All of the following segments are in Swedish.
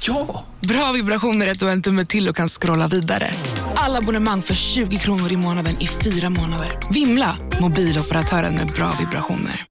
Ja! Bra vibrationer är att du har en tumme till och kan scrolla vidare. Alla abonnemang för 20 kronor i månaden i fyra månader. Vimla! Mobiloperatören med bra vibrationer.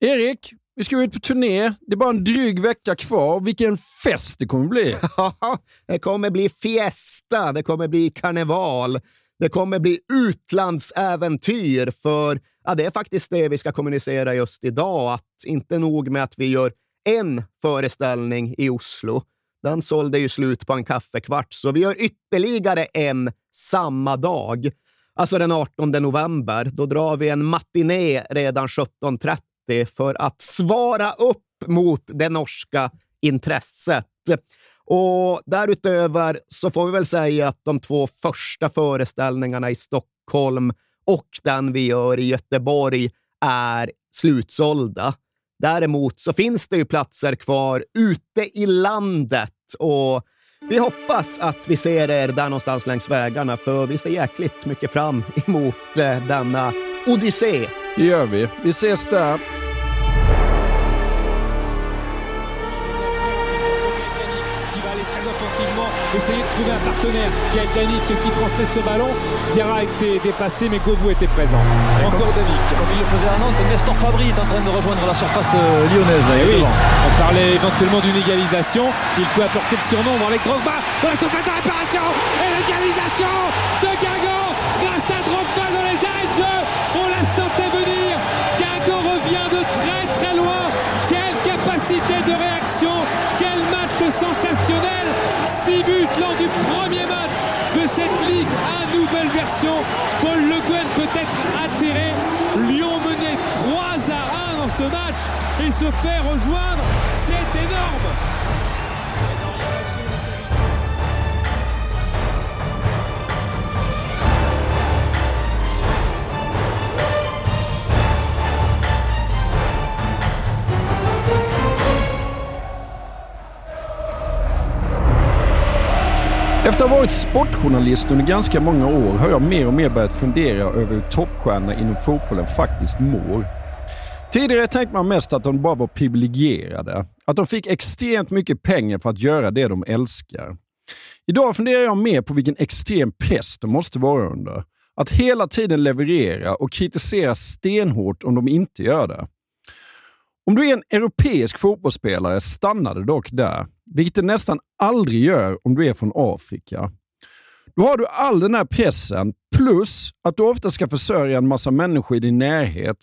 Erik, vi ska ut på turné. Det är bara en dryg vecka kvar. Vilken fest det kommer bli! det kommer bli fiesta, det kommer bli karneval, det kommer bli utlandsäventyr. För ja, det är faktiskt det vi ska kommunicera just idag. Att inte nog med att vi gör en föreställning i Oslo. Den sålde ju slut på en kaffekvart, så vi gör ytterligare en samma dag. Alltså den 18 november. Då drar vi en matiné redan 17.30 för att svara upp mot det norska intresset. Och därutöver så får vi väl säga att de två första föreställningarna i Stockholm och den vi gör i Göteborg är slutsålda. Däremot så finns det ju platser kvar ute i landet och vi hoppas att vi ser er där någonstans längs vägarna, för vi ser jäkligt mycket fram emot eh, denna odyssé. Det gör vi. Vi ses där. Trouver un partenaire. Gaël Danic qui transmet ce ballon. Diarra a été dépassé, mais Govou était présent. Et Encore Danic. Comme il le faisait à Nantes, Nestor Fabri est en train de rejoindre la surface euh, lyonnaise. Là, oui, on parlait éventuellement d'une égalisation. Il peut apporter le surnombre avec Drogba dans la surface de réparation. Et l'égalisation de Gago Paul Le Guen peut être atterré. Lyon menait 3 à 1 dans ce match et se fait rejoindre. C'est énorme. Efter att ha varit sportjournalist under ganska många år har jag mer och mer börjat fundera över hur toppstjärnor inom fotbollen faktiskt mår. Tidigare tänkte man mest att de bara var privilegierade. Att de fick extremt mycket pengar för att göra det de älskar. Idag funderar jag mer på vilken extrem press de måste vara under. Att hela tiden leverera och kritisera stenhårt om de inte gör det. Om du är en europeisk fotbollsspelare stannar det dock där, vilket det nästan aldrig gör om du är från Afrika. Då har du all den här pressen, plus att du ofta ska försörja en massa människor i din närhet,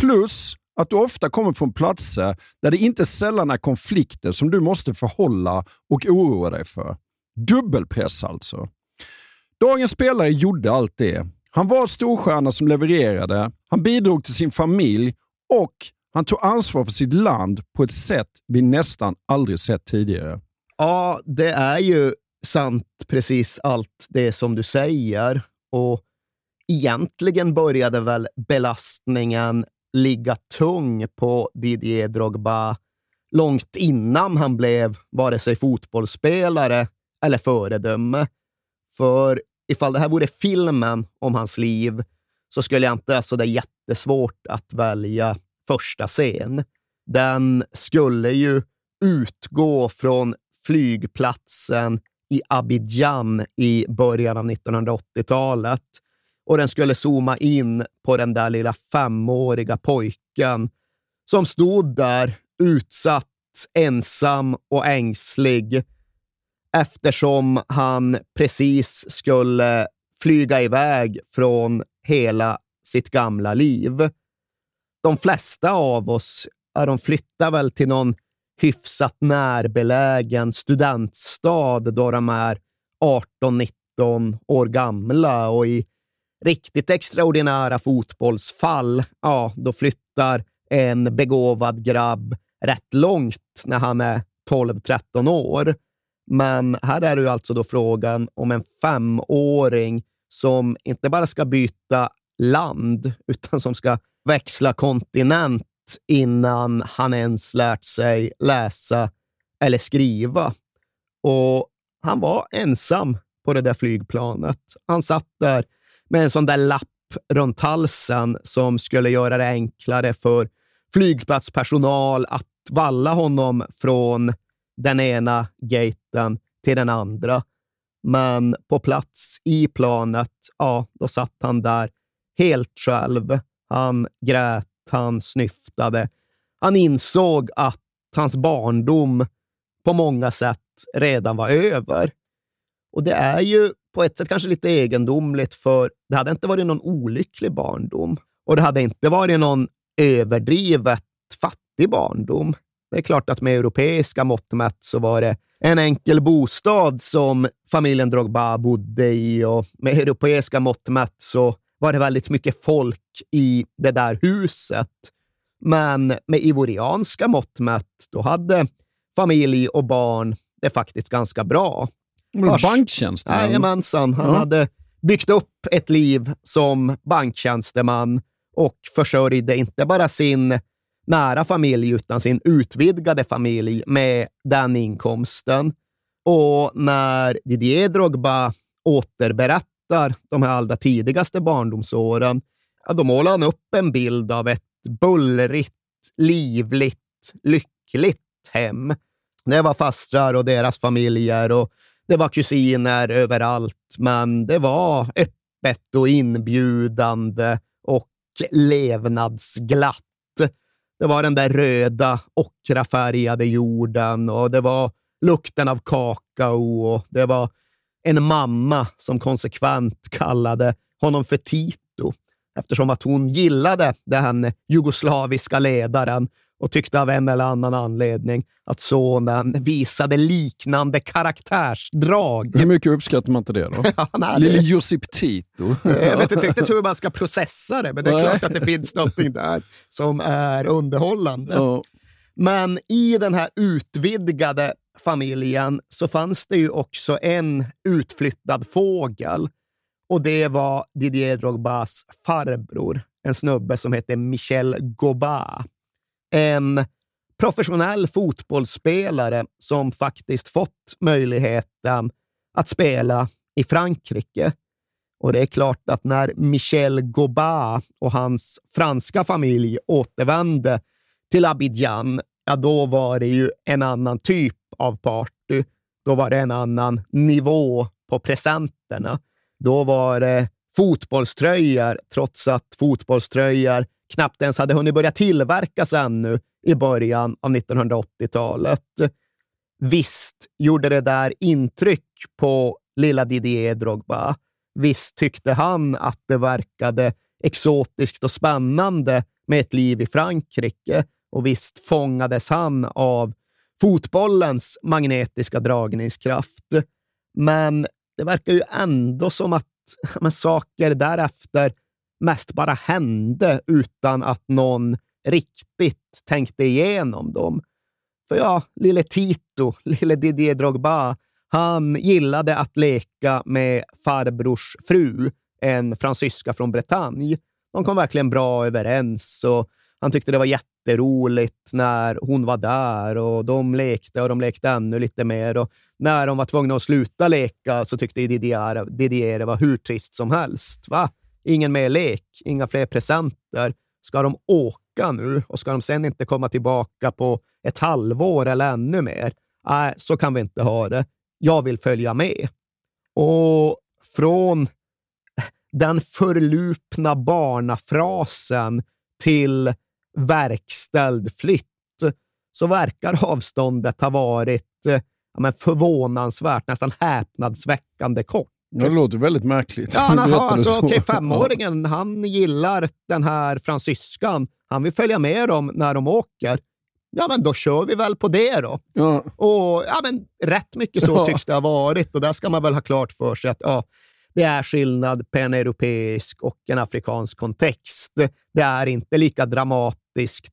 plus att du ofta kommer från platser där det inte sällan är konflikter som du måste förhålla och oroa dig för. Dubbelpress alltså. Dagens spelare gjorde allt det. Han var storstjärna som levererade, han bidrog till sin familj och han tog ansvar för sitt land på ett sätt vi nästan aldrig sett tidigare. Ja, det är ju sant precis allt det som du säger. Och egentligen började väl belastningen ligga tung på Didier Drogba långt innan han blev vare sig fotbollsspelare eller föredöme. För ifall det här vore filmen om hans liv så skulle jag inte ha det är jättesvårt att välja första scen. Den skulle ju utgå från flygplatsen i Abidjan i början av 1980-talet och den skulle zooma in på den där lilla femåriga pojken som stod där utsatt, ensam och ängslig eftersom han precis skulle flyga iväg från hela sitt gamla liv de flesta av oss ja, de flyttar väl till någon hyfsat närbelägen studentstad då de är 18-19 år gamla och i riktigt extraordinära fotbollsfall, ja, då flyttar en begåvad grabb rätt långt när han är 12-13 år. Men här är det ju alltså då frågan om en femåring som inte bara ska byta land, utan som ska växla kontinent innan han ens lärt sig läsa eller skriva. Och han var ensam på det där flygplanet. Han satt där med en sån där lapp runt halsen som skulle göra det enklare för flygplatspersonal att valla honom från den ena gaten till den andra. Men på plats i planet, ja, då satt han där helt själv. Han grät, han snyftade. Han insåg att hans barndom på många sätt redan var över. Och det är ju på ett sätt kanske lite egendomligt, för det hade inte varit någon olycklig barndom och det hade inte varit någon överdrivet fattig barndom. Det är klart att med europeiska mått mätt så var det en enkel bostad som familjen Drogba bodde i och med europeiska mått mätt så var det väldigt mycket folk i det där huset. Men med ivorianska mått mätt, då hade familj och barn det faktiskt ganska bra. Men banktjänsteman? Jajamensan. Han ja. hade byggt upp ett liv som banktjänsteman och försörjde inte bara sin nära familj utan sin utvidgade familj med den inkomsten. Och när Didier Drogba återberättar de här allra tidigaste barndomsåren, ja, då målar han upp en bild av ett bullrigt, livligt, lyckligt hem. Det var fastrar och deras familjer och det var kusiner överallt, men det var öppet och inbjudande och levnadsglatt. Det var den där röda, ockrafärgade jorden och det var lukten av kakao och det var en mamma som konsekvent kallade honom för Tito eftersom att hon gillade den jugoslaviska ledaren och tyckte av en eller annan anledning att sonen visade liknande karaktärsdrag. Hur mycket uppskattar man inte det då? ja, Lille Josip Tito. jag vet inte riktigt hur man ska processa det, men det är klart att det finns någonting där som är underhållande. Ja. Men i den här utvidgade familjen så fanns det ju också en utflyttad fågel och det var Didier Drogbas farbror, en snubbe som hette Michel Goba en professionell fotbollsspelare som faktiskt fått möjligheten att spela i Frankrike. Och det är klart att när Michel Goba och hans franska familj återvände till Abidjan, ja, då var det ju en annan typ av party. Då var det en annan nivå på presenterna. Då var det fotbollströjor, trots att fotbollströjor knappt ens hade hunnit börja tillverkas ännu i början av 1980-talet. Visst gjorde det där intryck på lilla Didier Drogba. Visst tyckte han att det verkade exotiskt och spännande med ett liv i Frankrike och visst fångades han av fotbollens magnetiska dragningskraft. Men det verkar ju ändå som att men, saker därefter mest bara hände utan att någon riktigt tänkte igenom dem. För ja, lille Tito, lille Didier Drogba, han gillade att leka med farbrors fru, en fransyska från Bretagne. De kom verkligen bra överens och han tyckte det var jätteroligt när hon var där och de lekte och de lekte ännu lite mer. Och när de var tvungna att sluta leka så tyckte Didier, Didier det var hur trist som helst. Va? Ingen mer lek, inga fler presenter. Ska de åka nu och ska de sen inte komma tillbaka på ett halvår eller ännu mer? Nej, så kan vi inte ha det. Jag vill följa med. Och från den förlupna barnafrasen till verkställd flytt så verkar avståndet ha varit ja, men förvånansvärt, nästan häpnadsväckande kort. Det låter väldigt märkligt. Ja, han, aha, alltså, okay, femåringen, han gillar den här fransyskan. Han vill följa med dem när de åker. Ja, men då kör vi väl på det då. Ja. Och ja, men Rätt mycket så ja. tycks det ha varit och där ska man väl ha klart för sig att ja, det är skillnad på en europeisk och en afrikansk kontext. Det är inte lika dramatiskt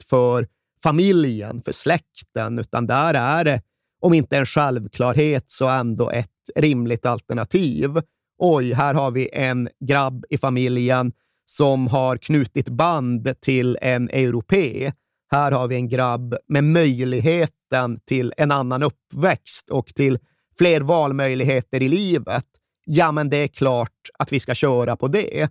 för familjen, för släkten, utan där är det om inte en självklarhet så ändå ett rimligt alternativ. Oj, här har vi en grabb i familjen som har knutit band till en europé. Här har vi en grabb med möjligheten till en annan uppväxt och till fler valmöjligheter i livet. Ja, men det är klart att vi ska köra på det.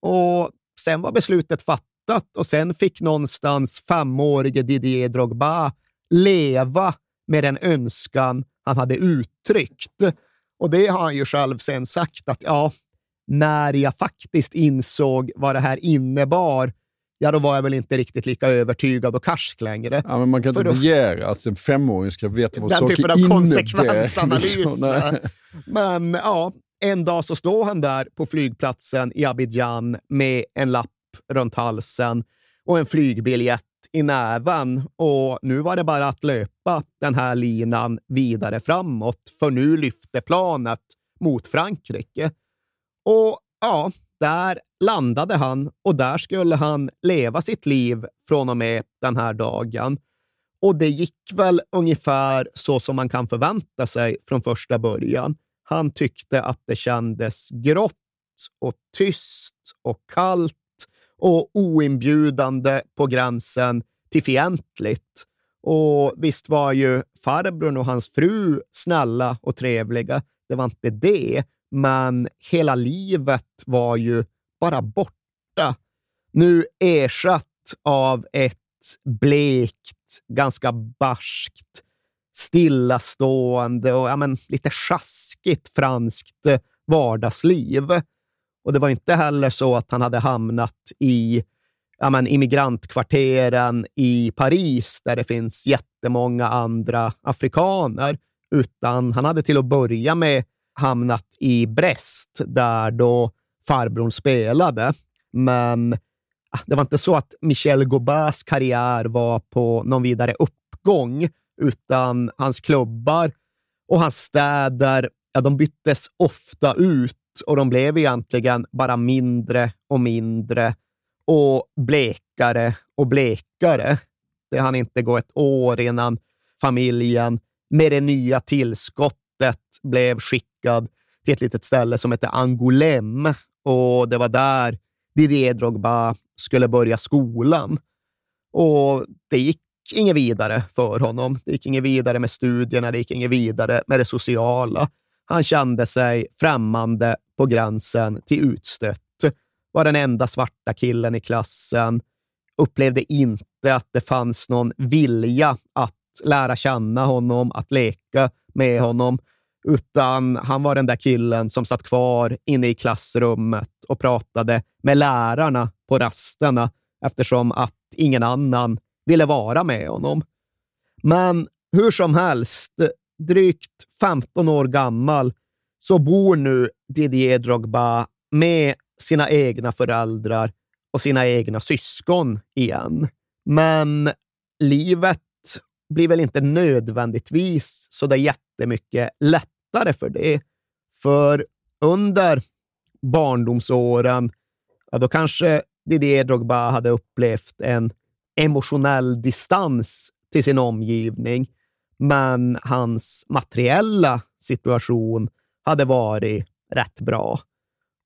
Och sen var beslutet fattat och sen fick någonstans femårige Didier Drogba leva med den önskan han hade uttryckt. Och det har han ju själv sen sagt att ja, när jag faktiskt insåg vad det här innebar, ja, då var jag väl inte riktigt lika övertygad och karsk längre. Ja, men man kan inte För då- begära att en femåring ska veta vad Den saker typen av innebär. konsekvensanalys. Men ja, en dag så står han där på flygplatsen i Abidjan med en lapp runt halsen och en flygbiljett i näven. Och nu var det bara att löpa den här linan vidare framåt, för nu lyfte planet mot Frankrike. Och ja, där landade han och där skulle han leva sitt liv från och med den här dagen. Och det gick väl ungefär så som man kan förvänta sig från första början. Han tyckte att det kändes grått och tyst och kallt och oinbjudande på gränsen till fientligt. Och visst var ju farbrorn och hans fru snälla och trevliga. Det var inte det, men hela livet var ju bara borta. Nu ersatt av ett blekt, ganska barskt, stillastående och ja, men, lite sjaskigt franskt eh, vardagsliv. Och det var inte heller så att han hade hamnat i ja, men, immigrantkvarteren i Paris där det finns jättemånga andra afrikaner, utan han hade till att börja med hamnat i Brest där då farbrorn spelade. Men ah, det var inte så att Michel Gobas karriär var på någon vidare uppgång, utan hans klubbar och hans städer ja, de byttes ofta ut och de blev egentligen bara mindre och mindre och blekare och blekare. Det hann inte gå ett år innan familjen med det nya tillskottet blev skickad till ett litet ställe som heter Angoulême och det var där Didier Drogba skulle börja skolan. Och det gick inget vidare för honom. Det gick inget vidare med studierna, det gick inget vidare med det sociala. Han kände sig främmande på gränsen till utstött. Var den enda svarta killen i klassen. Upplevde inte att det fanns någon vilja att lära känna honom, att leka med honom, utan han var den där killen som satt kvar inne i klassrummet och pratade med lärarna på rasterna eftersom att ingen annan ville vara med honom. Men hur som helst, drygt 15 år gammal, så bor nu Didier Drogba med sina egna föräldrar och sina egna syskon igen. Men livet blir väl inte nödvändigtvis så där jättemycket lättare för det. För under barndomsåren, ja, då kanske Didier Drogba hade upplevt en emotionell distans till sin omgivning, men hans materiella situation hade varit rätt bra.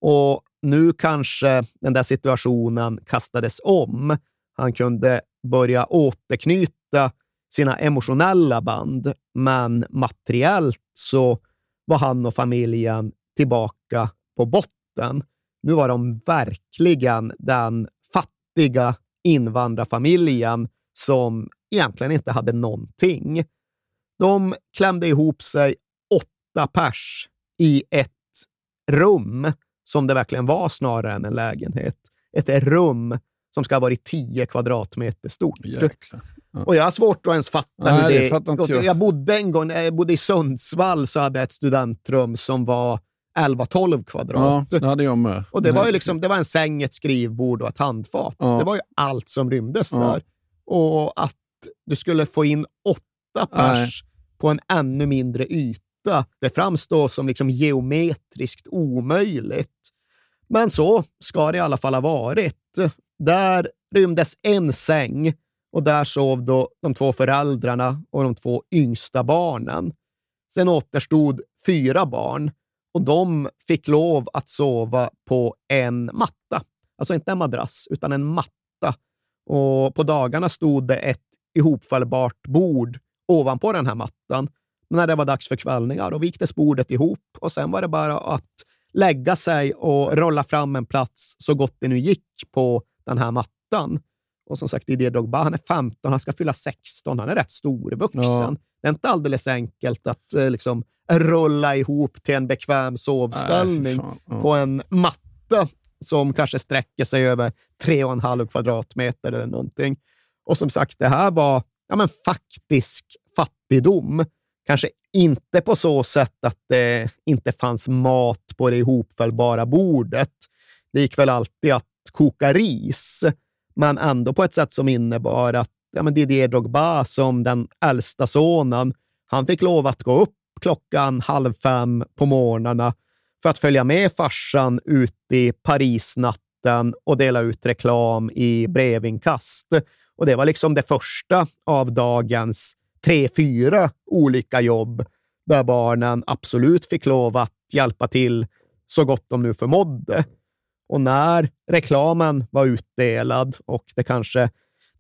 Och nu kanske den där situationen kastades om. Han kunde börja återknyta sina emotionella band, men materiellt så var han och familjen tillbaka på botten. Nu var de verkligen den fattiga invandrarfamiljen som egentligen inte hade någonting. De klämde ihop sig åtta pers i ett rum som det verkligen var snarare än en lägenhet. Ett rum som ska ha varit 10 kvadratmeter stort. Ja. Och jag har svårt att ens fatta Nej, hur det det... jag. jag bodde en gång, jag bodde i Sundsvall, så hade jag ett studentrum som var 11-12 Ja, kvadrat. det hade jag med. Och det var ju liksom, det var en säng, ett skrivbord och ett handfat. Ja. Det var ju allt som rymdes Ja. där. Och att du skulle få in åtta pers på en ännu mindre yta, det framstår som liksom geometriskt omöjligt. Men så ska det i alla fall ha varit. Där rymdes en säng och där sov då de två föräldrarna och de två yngsta barnen. Sen återstod fyra barn och de fick lov att sova på en matta. Alltså inte en madrass, utan en matta. Och på dagarna stod det ett ihopfällbart bord ovanpå den här mattan. När det var dags för kvällningar, då viktes bordet ihop och sen var det bara att lägga sig och rolla fram en plats så gott det nu gick på den här mattan. Och som sagt, Didier Drogba, han är 15, han ska fylla 16, han är rätt storvuxen. Ja. Det är inte alldeles enkelt att eh, liksom, rulla ihop till en bekväm sovställning Nej, ja. på en matta som kanske sträcker sig över tre och en halv kvadratmeter eller någonting. Och som sagt, det här var ja, men faktisk fattigdom. Kanske inte på så sätt att det inte fanns mat på det ihopfällbara bordet. Det gick väl alltid att koka ris, men ändå på ett sätt som innebar att ja, men Didier Drogba, som den äldsta sonen, han fick lov att gå upp klockan halv fem på morgnarna för att följa med farsan ut i Parisnatten och dela ut reklam i brevinkast. Och det var liksom det första av dagens tre, fyra olika jobb där barnen absolut fick lov att hjälpa till så gott de nu förmådde. Och när reklamen var utdelad och det kanske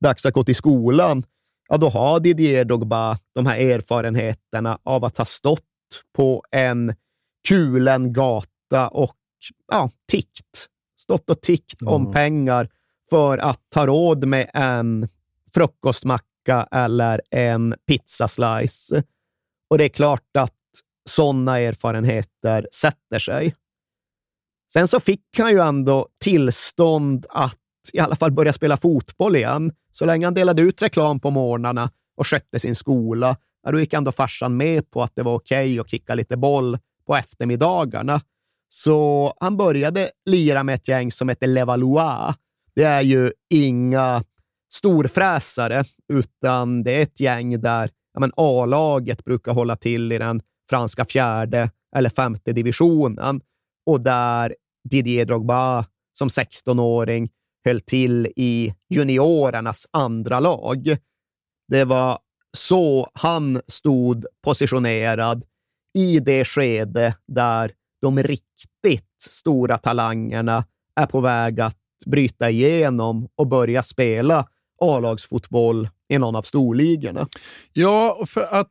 dags att gå till skolan, ja, då har Didier Drogba de här erfarenheterna av att ha stått på en kulen gata och ja, tickt. Stått och tickt mm. om pengar för att ta råd med en frukostmacka eller en pizzaslice. Och det är klart att sådana erfarenheter sätter sig. Sen så fick han ju ändå tillstånd att i alla fall börja spela fotboll igen. Så länge han delade ut reklam på morgnarna och skötte sin skola, då gick ändå farsan med på att det var okej okay att kicka lite boll på eftermiddagarna. Så han började lira med ett gäng som heter Levallois. Det är ju inga storfräsare, utan det är ett gäng där ja, A-laget brukar hålla till i den franska fjärde eller femte divisionen och där Didier Drogba som 16-åring höll till i juniorernas andra lag. Det var så han stod positionerad i det skede där de riktigt stora talangerna är på väg att bryta igenom och börja spela A-lagsfotboll i någon av storligorna. Ja, för att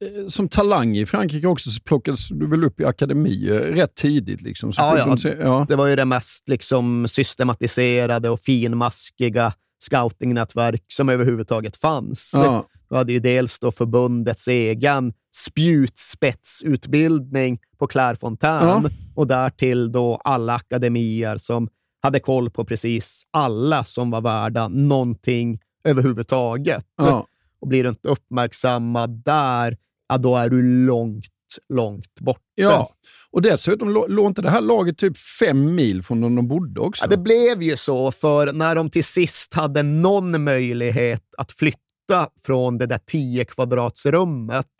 eh, som talang i Frankrike också så plockades du väl upp i akademier rätt tidigt? Liksom. Ja, ja. Se, ja, det var ju det mest liksom, systematiserade och finmaskiga scoutingnätverk som överhuvudtaget fanns. Ja. Du hade ju dels då förbundets egen spjutspetsutbildning på Clairefontaine ja. och därtill då alla akademier som hade koll på precis alla som var värda någonting överhuvudtaget. Ja. Och blir du inte uppmärksammad där, ja, då är du långt, långt borta. Ja, och dessutom låg inte det här laget typ fem mil från där de bodde också? Ja, det blev ju så, för när de till sist hade någon möjlighet att flytta från det där 10 kvadratsrummet,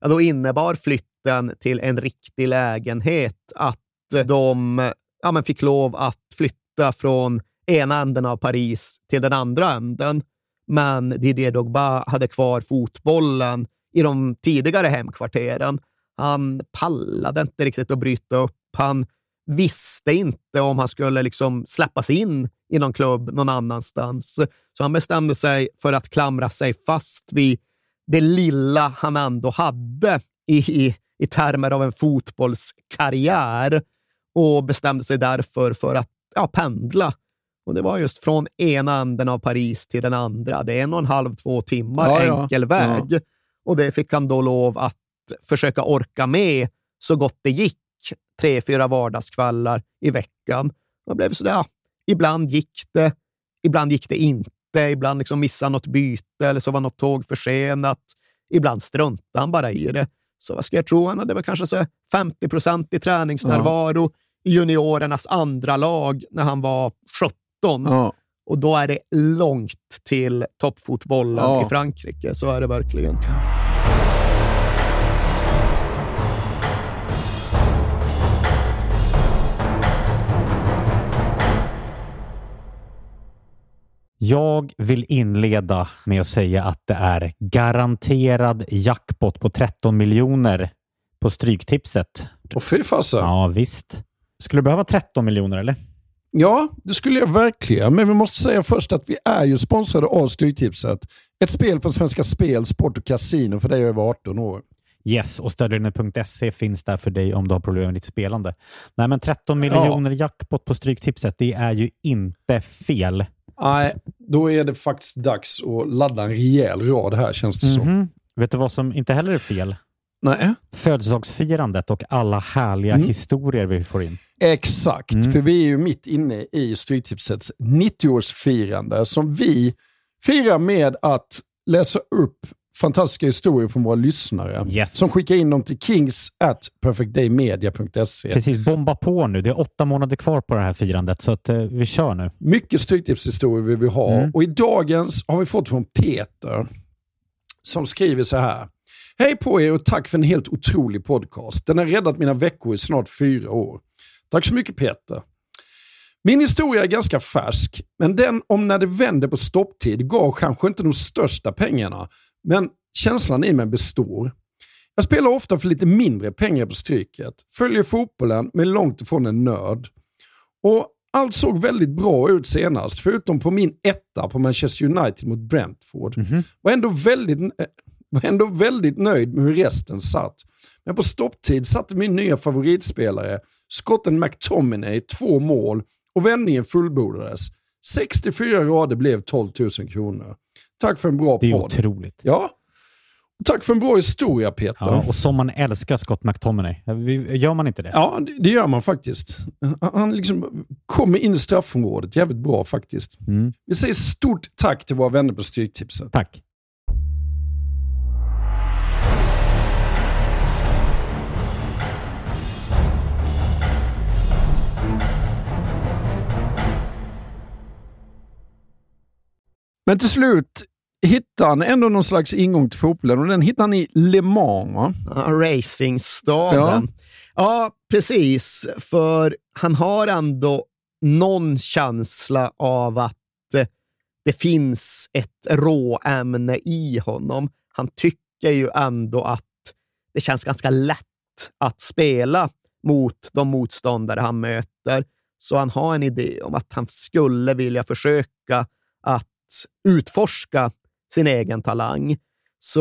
ja, då innebar flytten till en riktig lägenhet att de ja, men fick lov att flytta från ena änden av Paris till den andra änden. Men Didier Drogba hade kvar fotbollen i de tidigare hemkvarteren. Han pallade inte riktigt att bryta upp. Han visste inte om han skulle liksom släppas in i någon klubb någon annanstans. Så han bestämde sig för att klamra sig fast vid det lilla han ändå hade i, i, i termer av en fotbollskarriär och bestämde sig därför för att ja, pendla och det var just från ena änden av Paris till den andra. Det är en och en halv, två timmar ja, enkel ja. väg. Ja. Och det fick han då lov att försöka orka med så gott det gick tre, fyra vardagskvällar i veckan. Och blev så där, ibland gick det, ibland gick det inte. Ibland liksom missade något byte eller så var något tåg försenat. Ibland struntade han bara i det. Så vad ska jag tro? Han hade väl kanske så 50 procent i träningsnärvaro juniorernas andra lag när han var 17 Ja. Och då är det långt till toppfotbollen ja. i Frankrike. Så är det verkligen. Jag vill inleda med att säga att det är garanterad jackpot på 13 miljoner på Stryktipset. Och fy fasen. Ja, visst. Skulle du behöva 13 miljoner eller? Ja, det skulle jag verkligen. Men vi måste säga först att vi är ju sponsrade av Stryktipset. Ett spel från Svenska Spel, Sport och Casino för dig över 18 år. Yes, och stödlinjen.se finns där för dig om du har problem med ditt spelande. Nej, men 13 miljoner jackpot på Stryktipset, det är ju inte fel. Nej, då är det faktiskt dags att ladda en rejäl rad här känns det som. Mhm. Vet du vad som inte heller är fel? Nej. Födelsedagsfirandet och alla härliga Mm. historier vi får in. Exakt, Mm. för vi är ju mitt inne i Stryktipsets 90-årsfirande som vi firar med att läsa upp fantastiska historier från våra lyssnare. Yes. Som skickar in dem till kings at perfectdaymedia.se. Precis, bomba på nu. Det är åtta månader kvar på det här firandet, så att, eh, vi kör nu. Mycket Stryktipshistorier vill vi ha. Mm. Och i dagens har vi fått från Peter som skriver så här. Hej på er och tack för en helt otrolig podcast. Den har räddat mina veckor i snart fyra år. Tack så mycket Peter. Min historia är ganska färsk, men den om när det vände på stopptid gav kanske inte de största pengarna. Men känslan i mig består. Jag spelar ofta för lite mindre pengar på Stryket, följer fotbollen men är långt ifrån en nörd. Och allt såg väldigt bra ut senast, förutom på min etta på Manchester United mot Brentford. Var ändå väldigt, eh, var ändå väldigt nöjd med hur resten satt. Men på stopptid satte min nya favoritspelare, skotten McTominay, två mål och vändningen fullbordades. 64 rader blev 12 000 kronor. Tack för en bra Det är podd. otroligt. Ja. Tack för en bra historia Peter. Ja, och som man älskar Scott McTominay. Gör man inte det? Ja, det, gör man faktiskt. Han- Han liksom kommer in i straffområdet jävligt bra faktiskt. Mm. Vi säger stort tack till våra vänner på Stryktipset. Tack. Men till slut hittar han ändå någon slags ingång till fotbollen och den hittar han i Le Mans. va? Ja, Racingstaden. Ja. precis. För han har ändå någon känsla av att eh, det finns ett råämne i honom. Han tycker ju ändå att det känns ganska lätt att spela mot de motståndare han möter. Så han har en idé om att han skulle vilja försöka att utforska sin egen talang. Så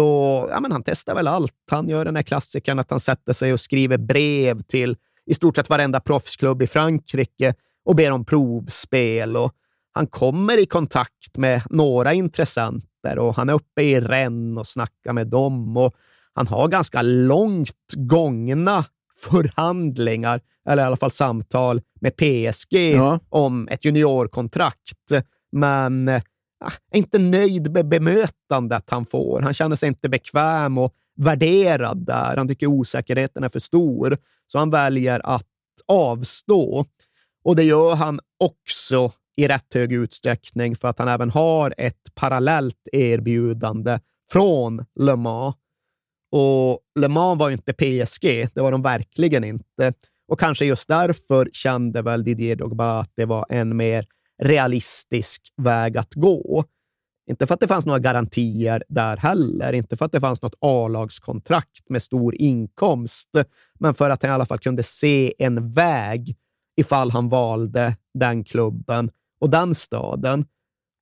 ja, men han testar väl allt. Han gör den här klassikern att han sätter sig och skriver brev till i stort sett varenda proffsklubb i Frankrike och ber om provspel. Och han kommer i kontakt med några intressenter och han är uppe i Rennes och snackar med dem. Och han har ganska långt gångna förhandlingar, eller i alla fall samtal med PSG Ja. om ett juniorkontrakt. Men Ah, är inte nöjd med bemötandet han får. Han känner sig inte bekväm och värderad där. Han tycker osäkerheten är för stor, så han väljer att avstå. Och det gör han också i rätt hög utsträckning för att han även har ett parallellt erbjudande från Le Mans. Och Le Mans var ju inte PSG, det var de verkligen inte. Och kanske just därför kände väl Didier Drogba att det var en mer realistisk väg att gå. Inte för att det fanns några garantier där heller, inte för att det fanns något A-lagskontrakt med stor inkomst, men för att han i alla fall kunde se en väg ifall han valde den klubben och den staden.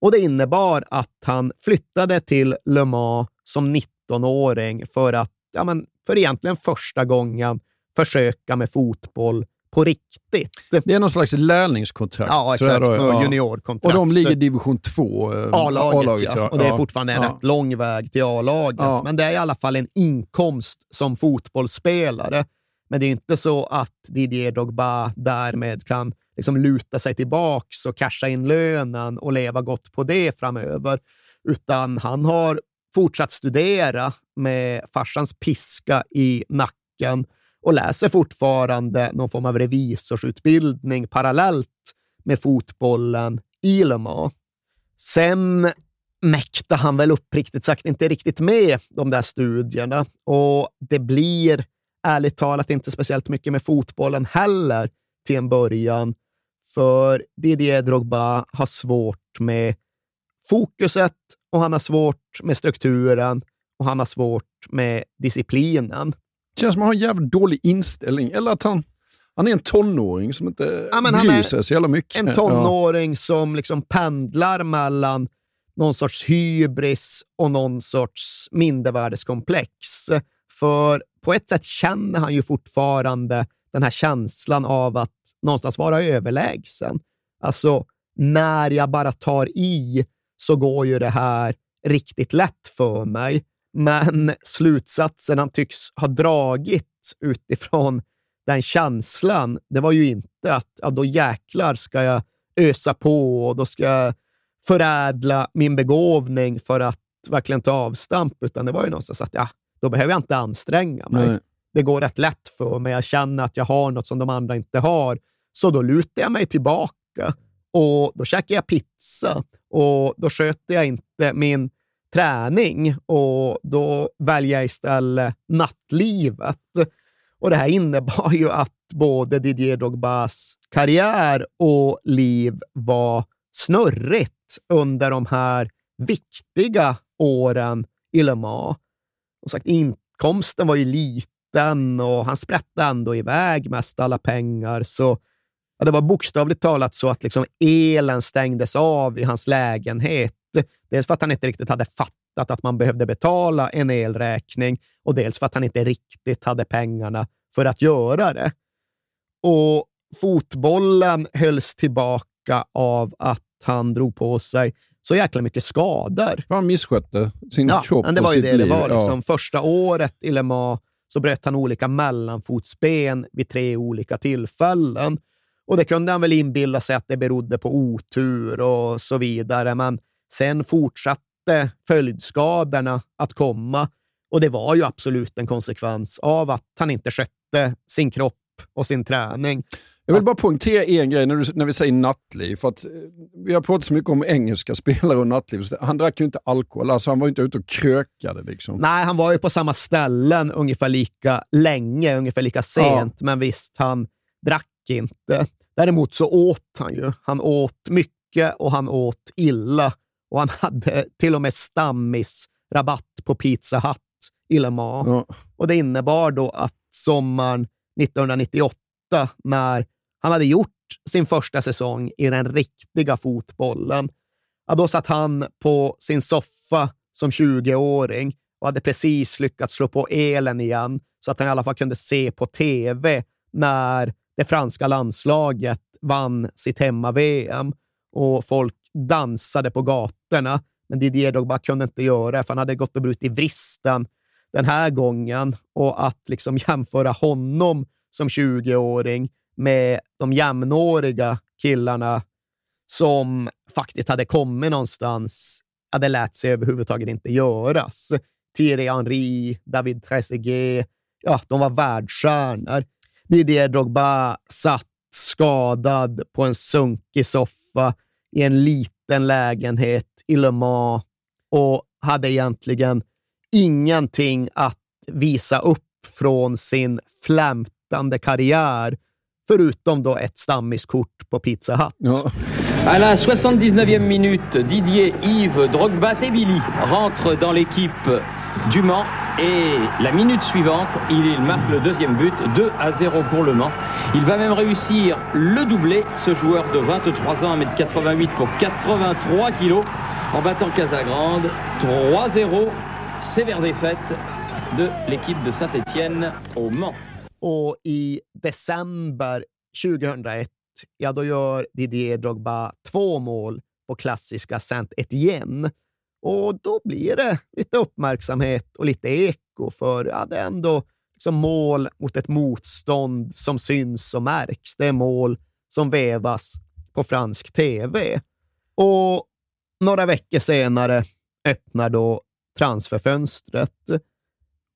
Och det innebar att han flyttade till Le Mans som 19-åring för att, ja men, för egentligen första gången försöka med fotboll på riktigt. Det är någon slags lärlingskontrakt. Ja, exakt. det, ja. juniorkontrakt. Och de ligger i division 2. eh, A-laget, ja. Och det är fortfarande en rätt lång väg till A-laget. Men det är i alla fall en inkomst som fotbollsspelare. Men det är inte så att Didier Drogba därmed kan liksom luta sig tillbaks och casha in lönen och leva gott på det framöver. Utan han har fortsatt studera med farsans piska i nacken och läser fortfarande någon form av revisorsutbildning parallellt med fotbollen i Le Mans. Sen mäktar han väl uppriktigt sagt inte riktigt med de där studierna och det blir ärligt talat inte speciellt mycket med fotbollen heller till en början. För Didier Drogba har svårt med fokuset och han har svårt med strukturen och han har svårt med disciplinen. Känns som att han har en jävligt dålig inställning. Eller att han, han är en tonåring som inte Ja, bryr sig så jävla mycket. En tonåring som liksom pendlar mellan någon sorts hybris och någon sorts mindervärdeskomplex. För på ett sätt känner han ju fortfarande den här känslan av att någonstans vara överlägsen. Alltså, när jag bara tar i så går ju det här riktigt lätt för mig. Men slutsatsen han tycks ha dragit utifrån den känslan, det var ju inte att ja, då jäklar ska jag ösa på och då ska jag förädla min begåvning för att verkligen ta avstamp, utan det var ju någonstans att ja, då behöver jag inte anstränga mig. Nej. Det går rätt lätt för mig. Jag känner att jag har något som de andra inte har. Så då lutar jag mig tillbaka och då käkar jag pizza och då sköter jag inte min träning och då väljer jag istället nattlivet. Och det här innebar ju att både Didier Drogbas karriär och liv var snurrigt under de här viktiga åren i Le Mans. Och sagt, inkomsten var ju liten och han sprätte ändå iväg mest alla pengar. Så ja, det var bokstavligt talat så att liksom elen stängdes av i hans lägenhet. Dels för att han inte riktigt hade fattat att man behövde betala en elräkning och dels för att han inte riktigt hade pengarna för att göra det. Och fotbollen hölls tillbaka av att han drog på sig så jäkla mycket skador. Han misskötte sin Ja, kropp men det och var ju sitt det det liv. var. Ja. Liksom. Första året i Le Mans så bröt han olika mellanfotsben vid tre olika tillfällen. Och det kunde han väl inbilla sig att det berodde på otur och så vidare, men sen fortsatte följdskadorna att komma. Och det var ju absolut en konsekvens av att han inte skötte sin kropp och sin träning. Jag vill bara poängtera en grej när, du, när vi säger nattliv. För att, eh, vi har pratat så mycket om engelska spelare och nattliv. Så Han drack ju inte alkohol, alltså han var inte ute och krökade. Liksom. Nej, han var ju på samma ställen ungefär lika länge, ungefär lika sent, men visst, han drack inte. Däremot så åt han ju. Han åt mycket och han åt illa. Och han hade till och med stammisrabatt på Pizza Hut i Le Mans. Ja. Och det innebar då att sommaren 1998, när han hade gjort sin första säsong i den riktiga fotbollen, ja, då satt han på sin soffa som 20-åring och hade precis lyckats slå på elen igen så att han i alla fall kunde se på tv när det franska landslaget vann sitt hemma-VM och folk dansade på gatorna. Men Didier Drogba kunde inte göra det, för han hade gått och brutit vristen den här gången. Och att liksom jämföra honom som 20-åring med de jämnåriga killarna som faktiskt hade kommit någonstans, hade det lät sig överhuvudtaget inte göras. Thierry Henry, David Trezeguet, ja, de var världsstjärnor. Didier Drogba satt skadad på en sunkig soffa i en liten lägenhet i Le Mans och hade egentligen ingenting att visa upp från sin flämtande karriär, förutom då ett stammiskort på Pizza Hut. Ja. À la 79e minute, Didier Yves Drogba Tebili rentre dans l'équipe du Mans et la minute suivante, il marque le deuxième but, 2 à 0 pour le Mans. Il va même réussir le doublé, ce joueur de 23 ans, 1m88 pour 83 kilos, en battant Casagrande 3-0. Sévère défaite de l'équipe de Saint-Étienne au Mans. Och i december 2001, ja då gör Didier Drogba två mål på klassiska Saint-Étienne. Och då blir det lite uppmärksamhet och lite eko, för ja, det är ändå liksom mål mot ett motstånd som syns och märks. Det är mål som vevas på fransk tv. Och några veckor senare öppnar då transferfönstret.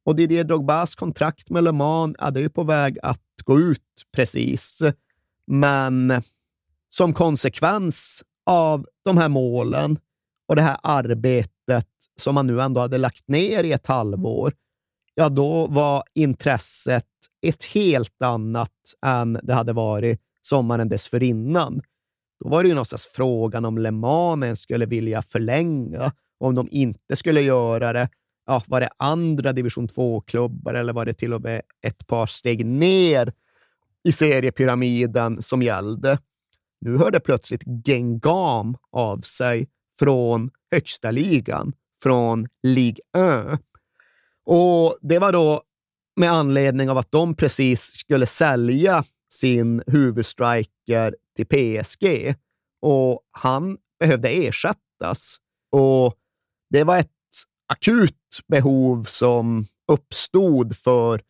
Och Didier Drogbas kontrakt med Le Mans ja, det är på väg att gå ut precis. Men som konsekvens av de här målen och det här arbetet som man nu ändå hade lagt ner i ett halvår, ja, då var intresset ett helt annat än det hade varit sommaren dessförinnan. då var det ju någonstans frågan om Le Mans skulle vilja förlänga. Om de inte skulle göra det, ja, var det andra division 2-klubbar eller var det till och med ett par steg ner i seriepyramiden som gällde? Nu hörde plötsligt Gengam av sig från högsta ligan, från Ligue 1. Och det var då med anledning av att de precis skulle sälja sin huvudstriker till PSG och han behövde ersättas. Och det var ett akut behov som uppstod för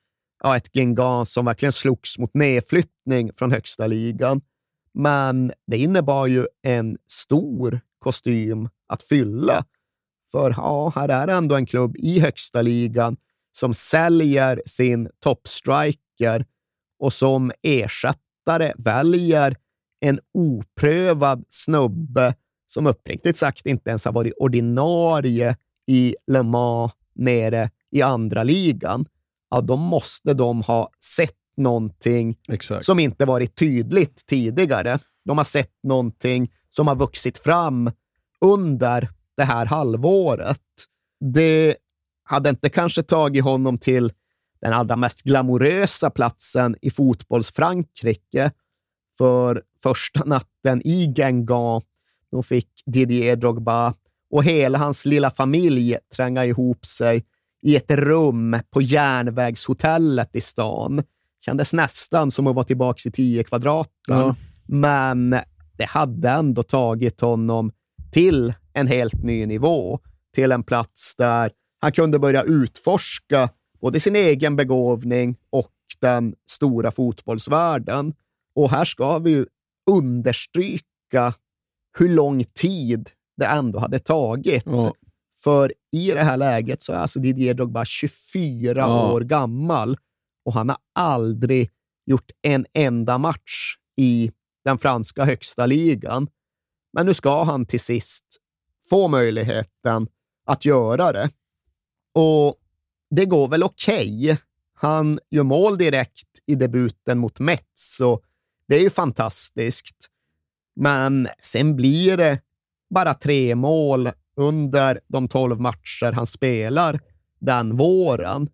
ja, ett Gengan som verkligen slogs mot nedflyttning från högsta ligan. Men det innebar ju en stor kostym att fylla. För ja, här är ändå en klubb i högsta ligan som säljer sin toppstriker och som ersättare väljer en oprövad snubbe som uppriktigt sagt inte ens har varit ordinarie i Le Mans nere i andra ligan. Ja, då måste de ha sett någonting Exakt. som inte varit tydligt tidigare. De har sett någonting som har vuxit fram under det här halvåret. Det hade inte kanske tagit honom till den allra mest glamorösa platsen i fotbolls-Frankrike. För första natten i Guingamp, då fick Didier Drogba och hela hans lilla familj tränga ihop sig i ett rum på järnvägshotellet i stan. Kändes nästan som att vara tillbaka i 10 kvadraten. Ja. Men det hade ändå tagit honom till en helt ny nivå. Till en plats där han kunde börja utforska både sin egen begåvning och den stora fotbollsvärlden. Och här ska vi ju understryka hur lång tid det ändå hade tagit. Ja. För i det här läget så är alltså Didier Drogba 24 Ja. år gammal och han har aldrig gjort en enda match i den franska högsta ligan. Men nu ska han till sist få möjligheten att göra det. Och det går väl okej. Han gör mål direkt i debuten mot Metz och det är ju fantastiskt. Men sen blir det bara tre mål under de tolv matcher han spelar den våren.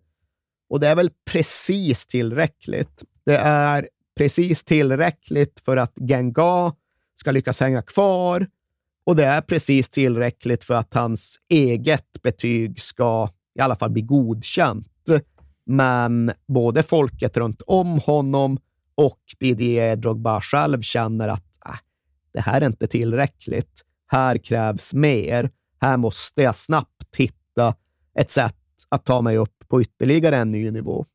Och det är väl precis tillräckligt. Det är precis tillräckligt för att Genga ska lyckas hänga kvar och det är precis tillräckligt för att hans eget betyg ska i alla fall bli godkänt. Men både folket runt om honom och Didier Drogba själv känner att äh, det här är inte tillräckligt. Här krävs mer. Här måste jag snabbt hitta ett sätt att ta mig upp på ytterligare en ny nivå.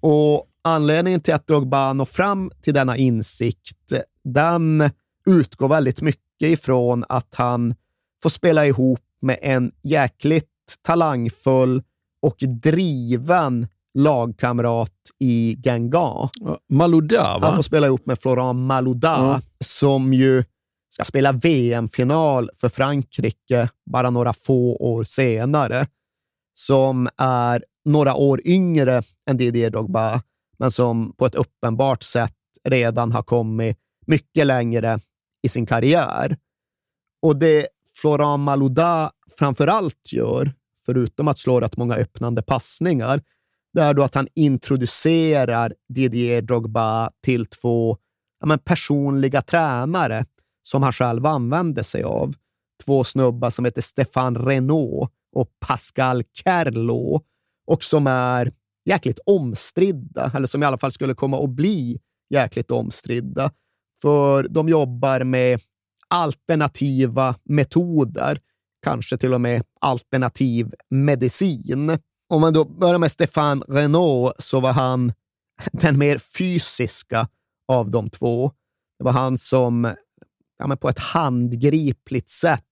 Och anledningen till att Drogba når fram till denna insikt, den utgår väldigt mycket ifrån att han får spela ihop med en jäkligt talangfull och driven lagkamrat i Genga. Malouda, Han va? får spela ihop med Florent Malouda, Ja. som ju ska spela VM-final för Frankrike bara några få år senare. Som är några år yngre än Didier Drogba, men som på ett uppenbart sätt redan har kommit mycket längre i sin karriär. Och det Florent Malouda framför allt gör, förutom att slå rätt många öppnande passningar, det är då att han introducerar Didier Drogba till två ja, men personliga tränare som han själv använde sig av. Två snubbar som heter Stefan Renault och Pascal Kerlo och som är jäkligt omstridda, eller som i alla fall skulle komma att bli jäkligt omstridda. För de jobbar med alternativa metoder, kanske till och med alternativ medicin. Om man då börjar med Stefan Renault så var han den mer fysiska av de två. Det var han som ja, men på ett handgripligt sätt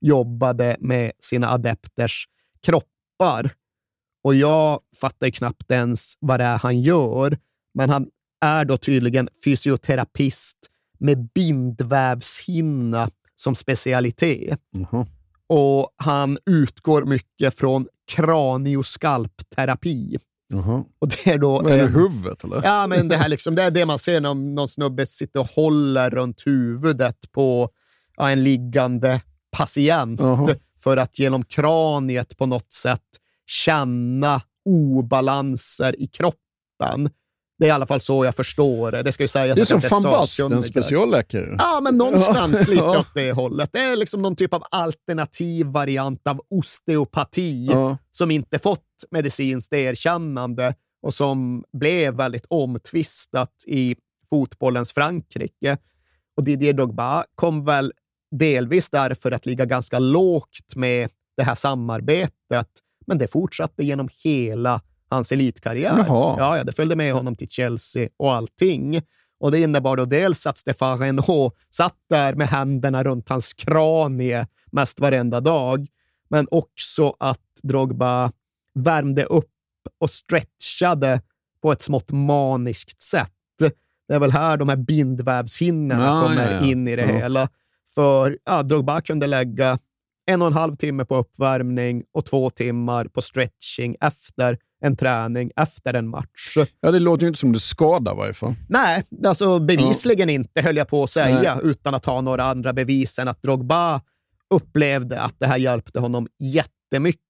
jobbade med sina adepters kroppar. Och jag fattar knappt ens vad det är han gör, men han är då tydligen fysioterapist med bindvävshinna som specialitet. Och han utgår mycket från kranioskalpterapi. Jaha. Och det är då Vad är det, huvudet eller? Ja, men det, här liksom, det är det man ser när någon snubbe sitter och håller runt huvudet på ja, en liggande patient Jaha. för att genom kraniet på något sätt känna obalanser i kroppen. Det är i alla fall så jag förstår det. Det ska ju säga Det är som van Basten, specialläkare. Ja, men någonstans lite åt det hållet. Det är liksom någon typ av alternativ variant av osteopati Ja. som inte fått medicinskt erkännande och som blev väldigt omtvistat i fotbollens Frankrike. Och Didier Drogba kom väl delvis därför att ligga ganska lågt med det här samarbetet, men det fortsatte genom hela hans elitkarriär. Jaha. Ja, ja, det följde med honom till Chelsea och allting. Och Det innebar då dels att Stéphane Renaud satt där med händerna runt hans kranie mest varenda dag, men också att Drogba värmde upp och stretchade på ett smått maniskt sätt. Det är väl här de här bindvävshinnorna Ja, kommer ja, ja. in i det hela. För ja, Drogba kunde lägga en och en halv timme på uppvärmning och två timmar på stretching efter en träning, efter en match. Ja, det låter ju inte som det skadar i varje fall. Nej, alltså bevisligen inte, höll jag på att säga, Nej. utan att ha några andra bevis än att Drogba upplevde att det här hjälpte honom jättemycket.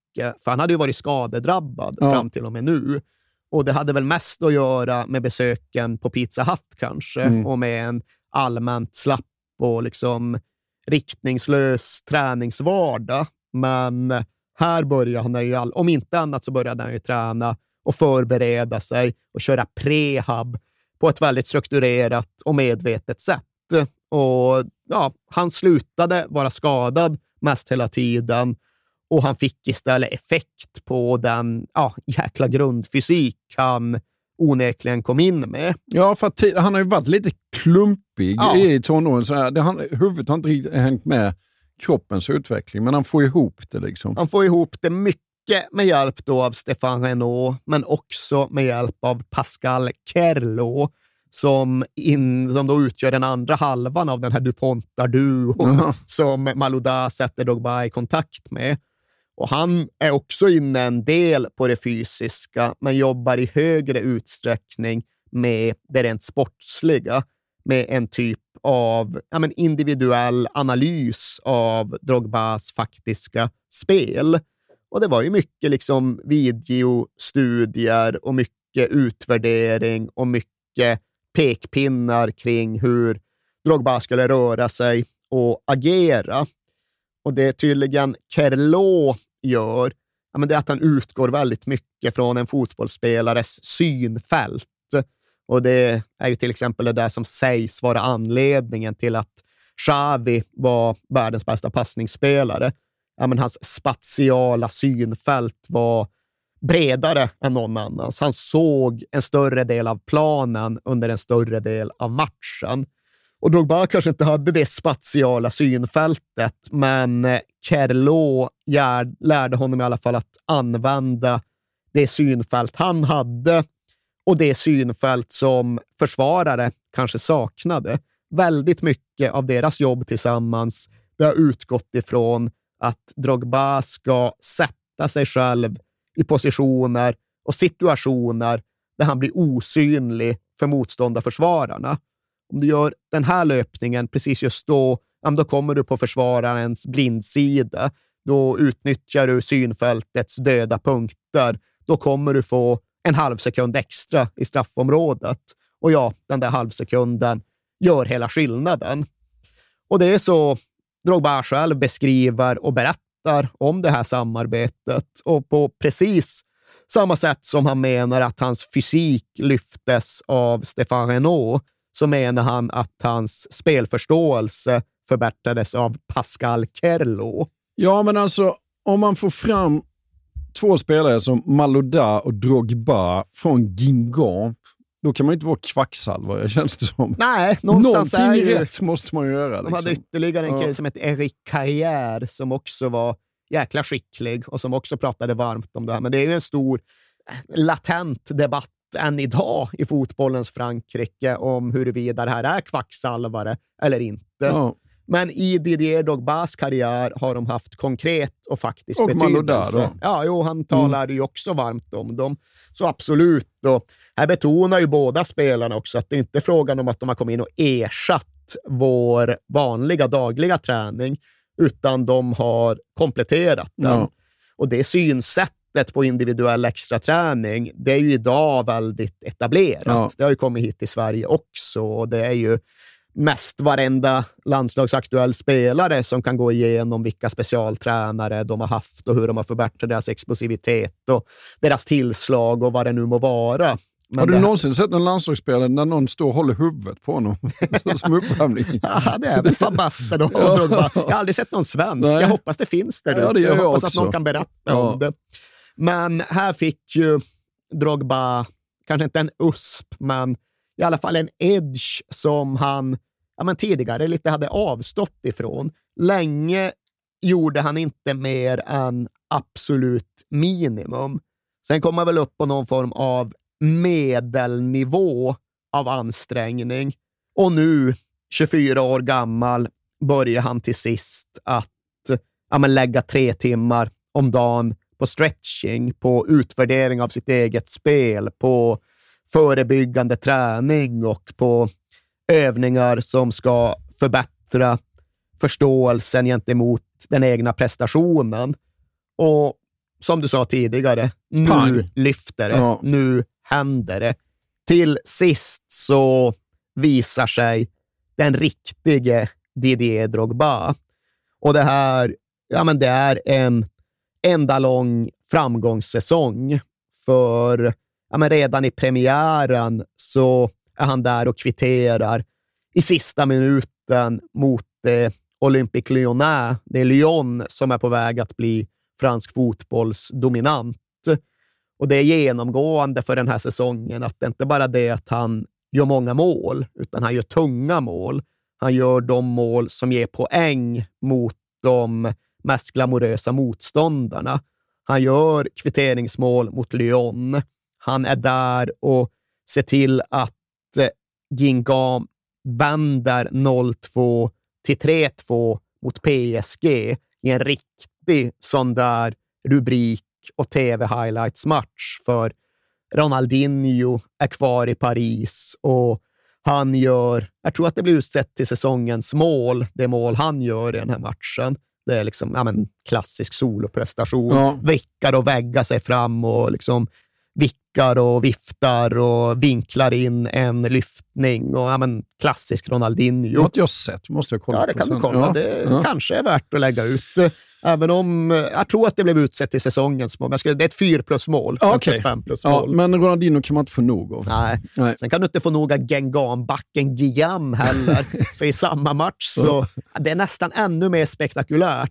För han hade ju varit skadedrabbad Ja. fram till och med nu. Och det hade väl mest att göra med besöken på Pizza Hut kanske Mm. och med en allmänt slapp och liksom riktningslös träningsvardag. Men här började han ju, om inte annat så började han ju träna och förbereda sig och köra prehab på ett väldigt strukturerat och medvetet sätt. Och ja, Han slutade vara skadad mest hela tiden och han fick istället effekt på den ja, jäkla grundfysik han onekligen kom in med. Ja, för att han har ju varit lite klumpig Ja. i tonåren. Så här, det, han, huvudet har inte riktigt hängt med kroppens utveckling, men han får ihop det. liksom. Han får ihop det mycket med hjälp då av Stéphane Renaud, men också med hjälp av Pascal Kerlo, som, in, som då utgör den andra halvan av den här DuPontar-duon Ja. som Malouda sätter Drogba i kontakt med. Och han är också inne en del på det fysiska, men jobbar i högre utsträckning med det rent sportsliga, med en typ av ja, men individuell analys av Drogbas faktiska spel. Och det var ju mycket liksom videostudier och mycket utvärdering och mycket pekpinnar kring hur Drogba skulle röra sig och agera. Och det tydligen Kerlo gör, ja, men det är att han utgår väldigt mycket från en fotbollsspelares synfält. Och det är ju till exempel det där som sägs vara anledningen till att Xavi var världens bästa passningsspelare. Ja, men hans spatiala synfält var bredare än någon annans. Han såg en större del av planen under en större del av matchen. Och Drogba kanske inte hade det spatiala synfältet, men eh, Kerlo lärde honom i alla fall att använda det synfält han hade och det synfält som försvarare kanske saknade. Väldigt mycket av deras jobb tillsammans det har utgått ifrån att Drogba ska sätta sig själv i positioner och situationer där han blir osynlig för motståndarförsvararna. Om du gör den här löpningen precis just då, då kommer du på försvararens blindsida. Då utnyttjar du synfältets döda punkter. Då kommer du få en halv sekund extra i straffområdet. Och ja, den där halvsekunden gör hela skillnaden. Och det är så Drogba själv beskriver och berättar om det här samarbetet. Och på precis samma sätt som han menar att hans fysik lyftes av Stéphane Renault, så menar han att hans spelförståelse förbättrades av Pascal Kerlo. Ja, men alltså om man får fram två spelare som Malouda och Drogba från Guingamp, då kan man ju inte vara kvacksalvare känns det som. Nej, någonstans Någonting ju... rätt måste man göra. De hade Liksom. ytterligare en Ja. kille som hette Eric Carrière som också var jäkla skicklig och som också pratade varmt om det här. Men det är ju en stor latent debatt än idag i fotbollens Frankrike om huruvida det här är kvacksalvare eller inte. Ja. Men i Didier Drogbas karriär har de haft konkret och faktisk Och betydelse. Malodá då? Ja, jo, han talar ju också varmt om dem. Så absolut. Och här betonar ju båda spelarna också att det inte är frågan om att de har kommit in och ersatt vår vanliga dagliga träning, utan de har kompletterat den. Ja. Och det synsättet på individuell extraträning, det är ju idag väldigt etablerat. Ja. Det har ju kommit hit till Sverige också och det är ju mest varenda landslagsaktuell spelare som kan gå igenom vilka specialtränare de har haft och hur de har förbättrat deras explosivitet och deras tillslag och vad det nu må vara. Men har du det- någonsin sett en landslagsspelare när någon står och håller huvudet på honom som uppvärmning? Ja, det är väl van Basten och. Drogba. Jag har aldrig sett någon svensk. Nej. Jag hoppas det finns där Ja, det jag hoppas också. att någon kan berätta Ja. om det. Men här fick ju Drogba, kanske inte en USP, men i alla fall en edge som han ja, men tidigare lite hade avstått ifrån. Länge gjorde han inte mer än absolut minimum. Sen kom han väl upp på någon form av medelnivå av ansträngning. Och nu, 24 år gammal, börjar han till sist att ja, men lägga tre timmar om dagen på stretching, på utvärdering av sitt eget spel, på förebyggande träning och på övningar som ska förbättra förståelsen gentemot den egna prestationen. Och som du sa tidigare, nu Pang. lyfter det. Ja. Nu händer det. Till sist så visar sig den riktige Didier Drogba. Och det här, ja men det är en enda lång framgångssäsong. För ja men redan i premiären så är han där och kvitterar i sista minuten mot eh, Olympique Lyonnais. Det är Lyon som är på väg att bli fransk fotbolls dominant. Och det är genomgående för den här säsongen att det inte bara är det att han gör många mål, utan han gör tunga mål. Han gör de mål som ger poäng mot de mest glamorösa motståndarna. Han gör kvitteringsmål mot Lyon. Han är där och ser till att eh, Gingam vänder 0-2 till 3-2 mot PSG i en riktig sån där rubrik och tv-highlights-match. För Ronaldinho är kvar i Paris och han gör, jag tror att det blir utsett till säsongens mål, det mål han gör i den här matchen. Det är liksom ja, men, klassisk soloprestation. Ja. Vrickar och väggar sig fram och liksom vickar och viftar och vinklar in en lyftning. Och, ja, men, klassisk Ronaldinho. Det har inte jag sett, måste jag kolla Ja, det kan du kolla. Ja. Det Ja. kanske är värt att lägga ut. Även om, eh, jag tror att det blev utsett till säsongens mål. Det är ett 4 plus mål, Ja, okej. ett 5 plus Ja, mål. men Ronaldinho kan man inte få nog av. Nej. Nej. Sen kan du inte få nog av Gengambacken Guillaume heller, för i samma match så det är nästan ännu mer spektakulärt.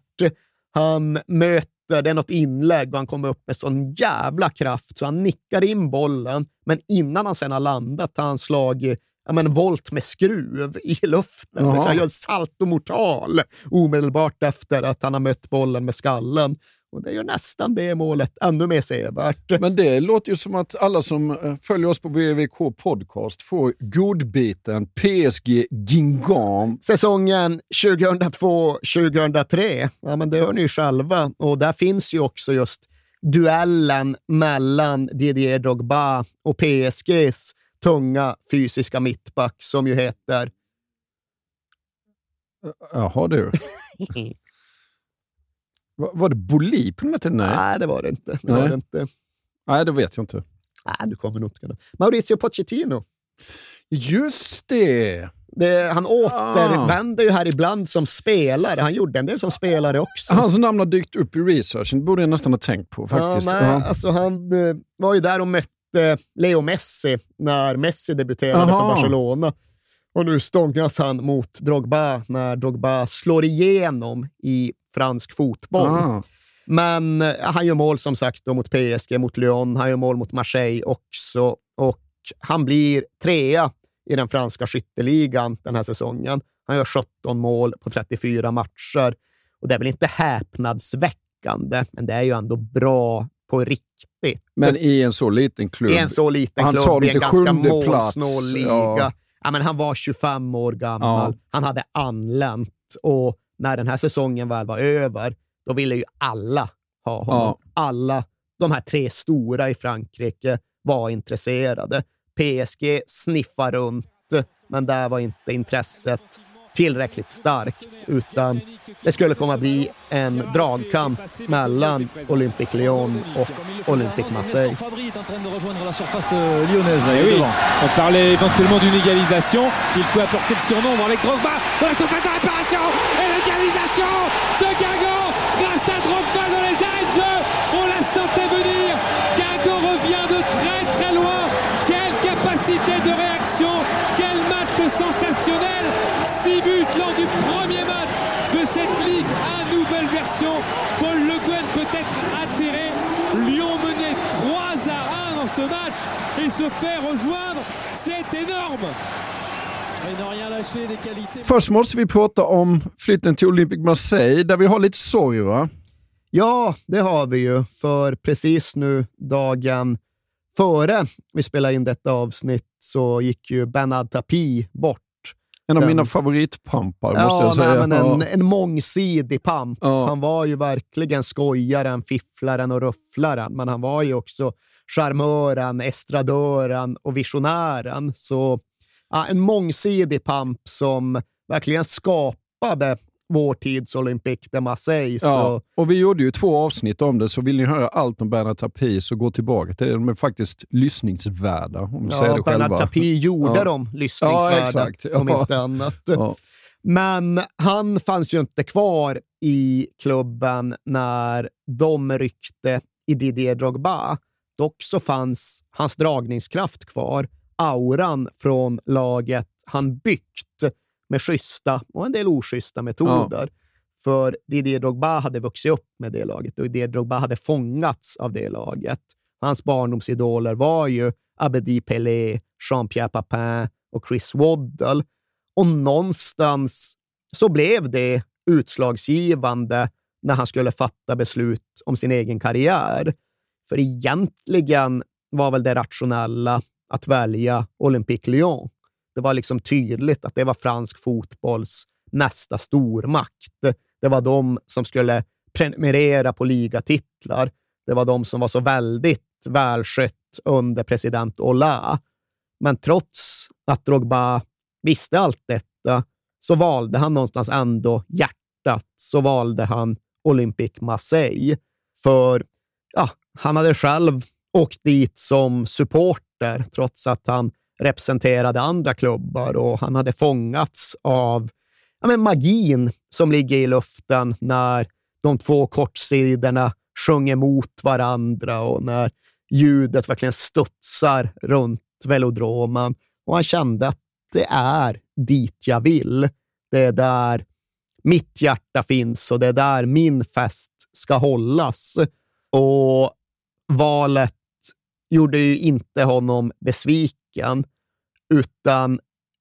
Han möter, det är något inlägg och han kommer upp med sån jävla kraft så han nickar in bollen, men innan han sen har landat har han slagit ja, men, volt med skruv i luften. Jaha. Han gör saltomortal omedelbart efter att han har mött bollen med skallen. Och det gör nästan det målet ännu mer sevärt. Men det låter ju som att alla som eh, följer oss på BVK Podcast får godbiten PSG Gingam. Säsongen 2002-2003, ja, men det hör ni ju själva. Och där finns ju också just duellen mellan Didier Drogba och PSGs tunga fysiska mittback som ju heter... Jaha du. Va- Var det Boli på den här tiden? Nej. Nej, det var det inte. Det var Nej. det inte. Nej, det vet jag inte. Nej, du kommer nog inte kunna. Maurizio Pochettino. Just det! Det, han återvänder ju här ibland som spelare. Han gjorde en del som spelare också. Hans namn har dykt upp i researchen. Det borde jag nästan ha tänkt på faktiskt. Ja, nej, Ja. Alltså, han eh, var ju där och mötte Leo Messi när Messi debuterade Aha. för Barcelona. Och nu stångas han mot Drogba när Drogba slår igenom i fransk fotboll. Ah. Men eh, han gör mål som sagt då mot PSG, mot Lyon, han gör mål mot Marseille också. Och han blir trea i den franska skytteligan den här säsongen. Han gör 17 mål på 34 matcher. Och det är väl inte häpnadsväckande, men det är ju ändå bra på riktigt. Men i en så liten klubb. I en så liten Han tar klubb, i en ganska målsnål liga. Ja. Ja. men han var 25 år gammal. Ja. Han hade anlänt Och när den här säsongen väl var över, då ville ju alla ha honom. Ja. Alla de här tre stora i Frankrike var intresserade. PSG sniffar runt, men där var inte intresset tillräckligt starkt, utan det skulle komma bli en dragkamp mellan Olympique Lyon och Olympique Marseille. Fabri est en train de rejoindre la surface euh, on parlait éventuellement d'une égalisation. Il peut apporter le surnombre avec Drogba. Dans la surface de réparation. Et l'égalisation de Guingamp grâce à Drogba 6 buts lors du premier match de cette ligue à nouvelle version. Paul Le Guen peut être atterré. Lyon menait 3 à 1 dans ce match et se fait rejoindre. C'est énorme. Först måste vi prata om flytten till Olympique Marseille, där vi har lite sorg va? Ja, det har vi ju, för precis nu dagen före vi spelade in detta avsnitt så gick ju Bernard Tapie bort. En av Den- mina favoritpampar måste Ja, jag säga. nej, men en, Ja. en mångsidig pamp. Ja. Han var ju verkligen skojaren, fifflaren och rufflaren, men han var ju också charmören, estradören och visionären. Så ja, en mångsidig pamp som verkligen skapade vår tids Olympique de Marseille. Ja, Så, och vi gjorde ju två avsnitt om det, så vill ni höra allt om Bernard Tapie så gå tillbaka till det. De är faktiskt lyssningsvärda, om vi säger ja, det själva. Bernard Tapie gjorde Ja. dem lyssningsvärda, Ja, om Ja. inte annat. Ja. Men han fanns ju inte kvar i klubben när de ryckte i Didier Drogba. Dock så fanns hans dragningskraft kvar, auran från laget han byggt med schyssta och en del oschyssta metoder. För Didier Drogba hade vuxit upp med det laget och Didier Drogba hade fångats av det laget. Hans barndomsidoler var ju Abedi Pelé, Jean-Pierre Papin och Chris Waddle. Och någonstans så blev det utslagsgivande när han skulle fatta beslut om sin egen karriär. För egentligen var väl det rationella att välja Olympique Lyon. Det var liksom tydligt att det var fransk fotbolls nästa stormakt. Det var de som skulle prenumerera på ligatitlar. Det var de som var så väldigt välskött under president Ola. Men trots att Drogba visste allt detta så valde han någonstans ändå hjärtat. Så valde han Olympique Marseille. För ja, han hade själv åkt dit som supporter trots att han representerade andra klubbar och han hade fångats av ja, men magin som ligger i luften när de två kortsidorna sjunger mot varandra och när ljudet verkligen studsar runt velodromen. Och han kände att det är dit jag vill. Det är där mitt hjärta finns och det är där min fest ska hållas. Och valet gjorde ju inte honom besviken, utan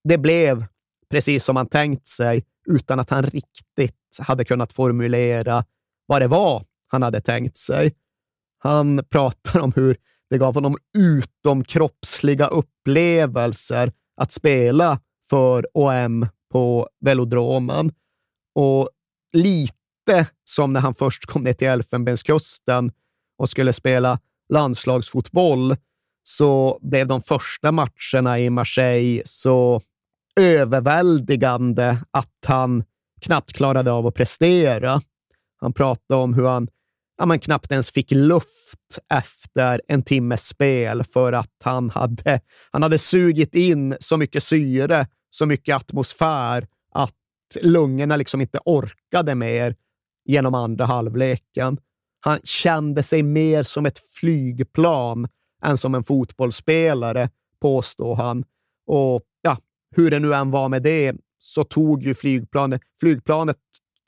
det blev precis som han tänkt sig, utan att han riktigt hade kunnat formulera vad det var han hade tänkt sig. Han pratar om hur det gav honom utomkroppsliga upplevelser att spela för OM på velodromen. Och lite som när han först kom ner till Elfenbenskusten och skulle spela landslagsfotboll, så blev de första matcherna i Marseille så överväldigande att han knappt klarade av att prestera. Han pratade om hur han ja, men knappt ens fick luft efter en timmes spel för att han hade, han hade sugit in så mycket syre, så mycket atmosfär att lungorna liksom inte orkade mer genom andra halvleken. Han kände sig mer som ett flygplan än som en fotbollsspelare, påstår han. Och ja, hur det nu än var med det, så tog ju flygplanet, flygplanet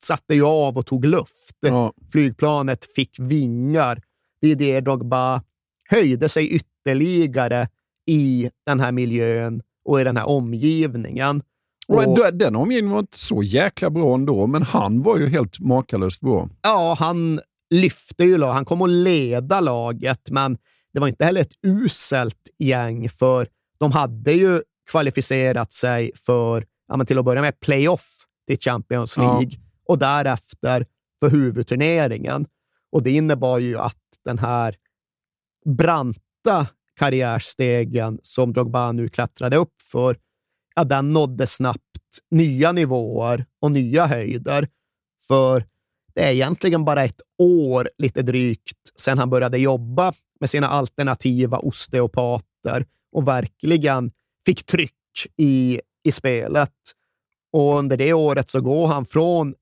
satte ju av och tog luft. Ja. Flygplanet fick vingar. Didier Drogba höjde sig ytterligare i den här miljön och i den här omgivningen. Och Och- den- Den omgivningen var inte så jäkla bra ändå, men han var ju helt makalöst bra. Ja, han lyfte ju lag. Han kom att leda laget, men det var inte heller ett uselt gäng, för de hade ju kvalificerat sig för, ja, men till att börja med, playoff till Champions League ja. och därefter för huvudturneringen. Och det innebar ju att den här branta karriärstegen som Drogba nu klättrade upp för, ja, den nådde snabbt nya nivåer och nya höjder. För det är egentligen bara ett år, lite drygt, sedan han började jobba med sina alternativa osteopater och verkligen fick tryck i, i spelet. Och under det året så går han från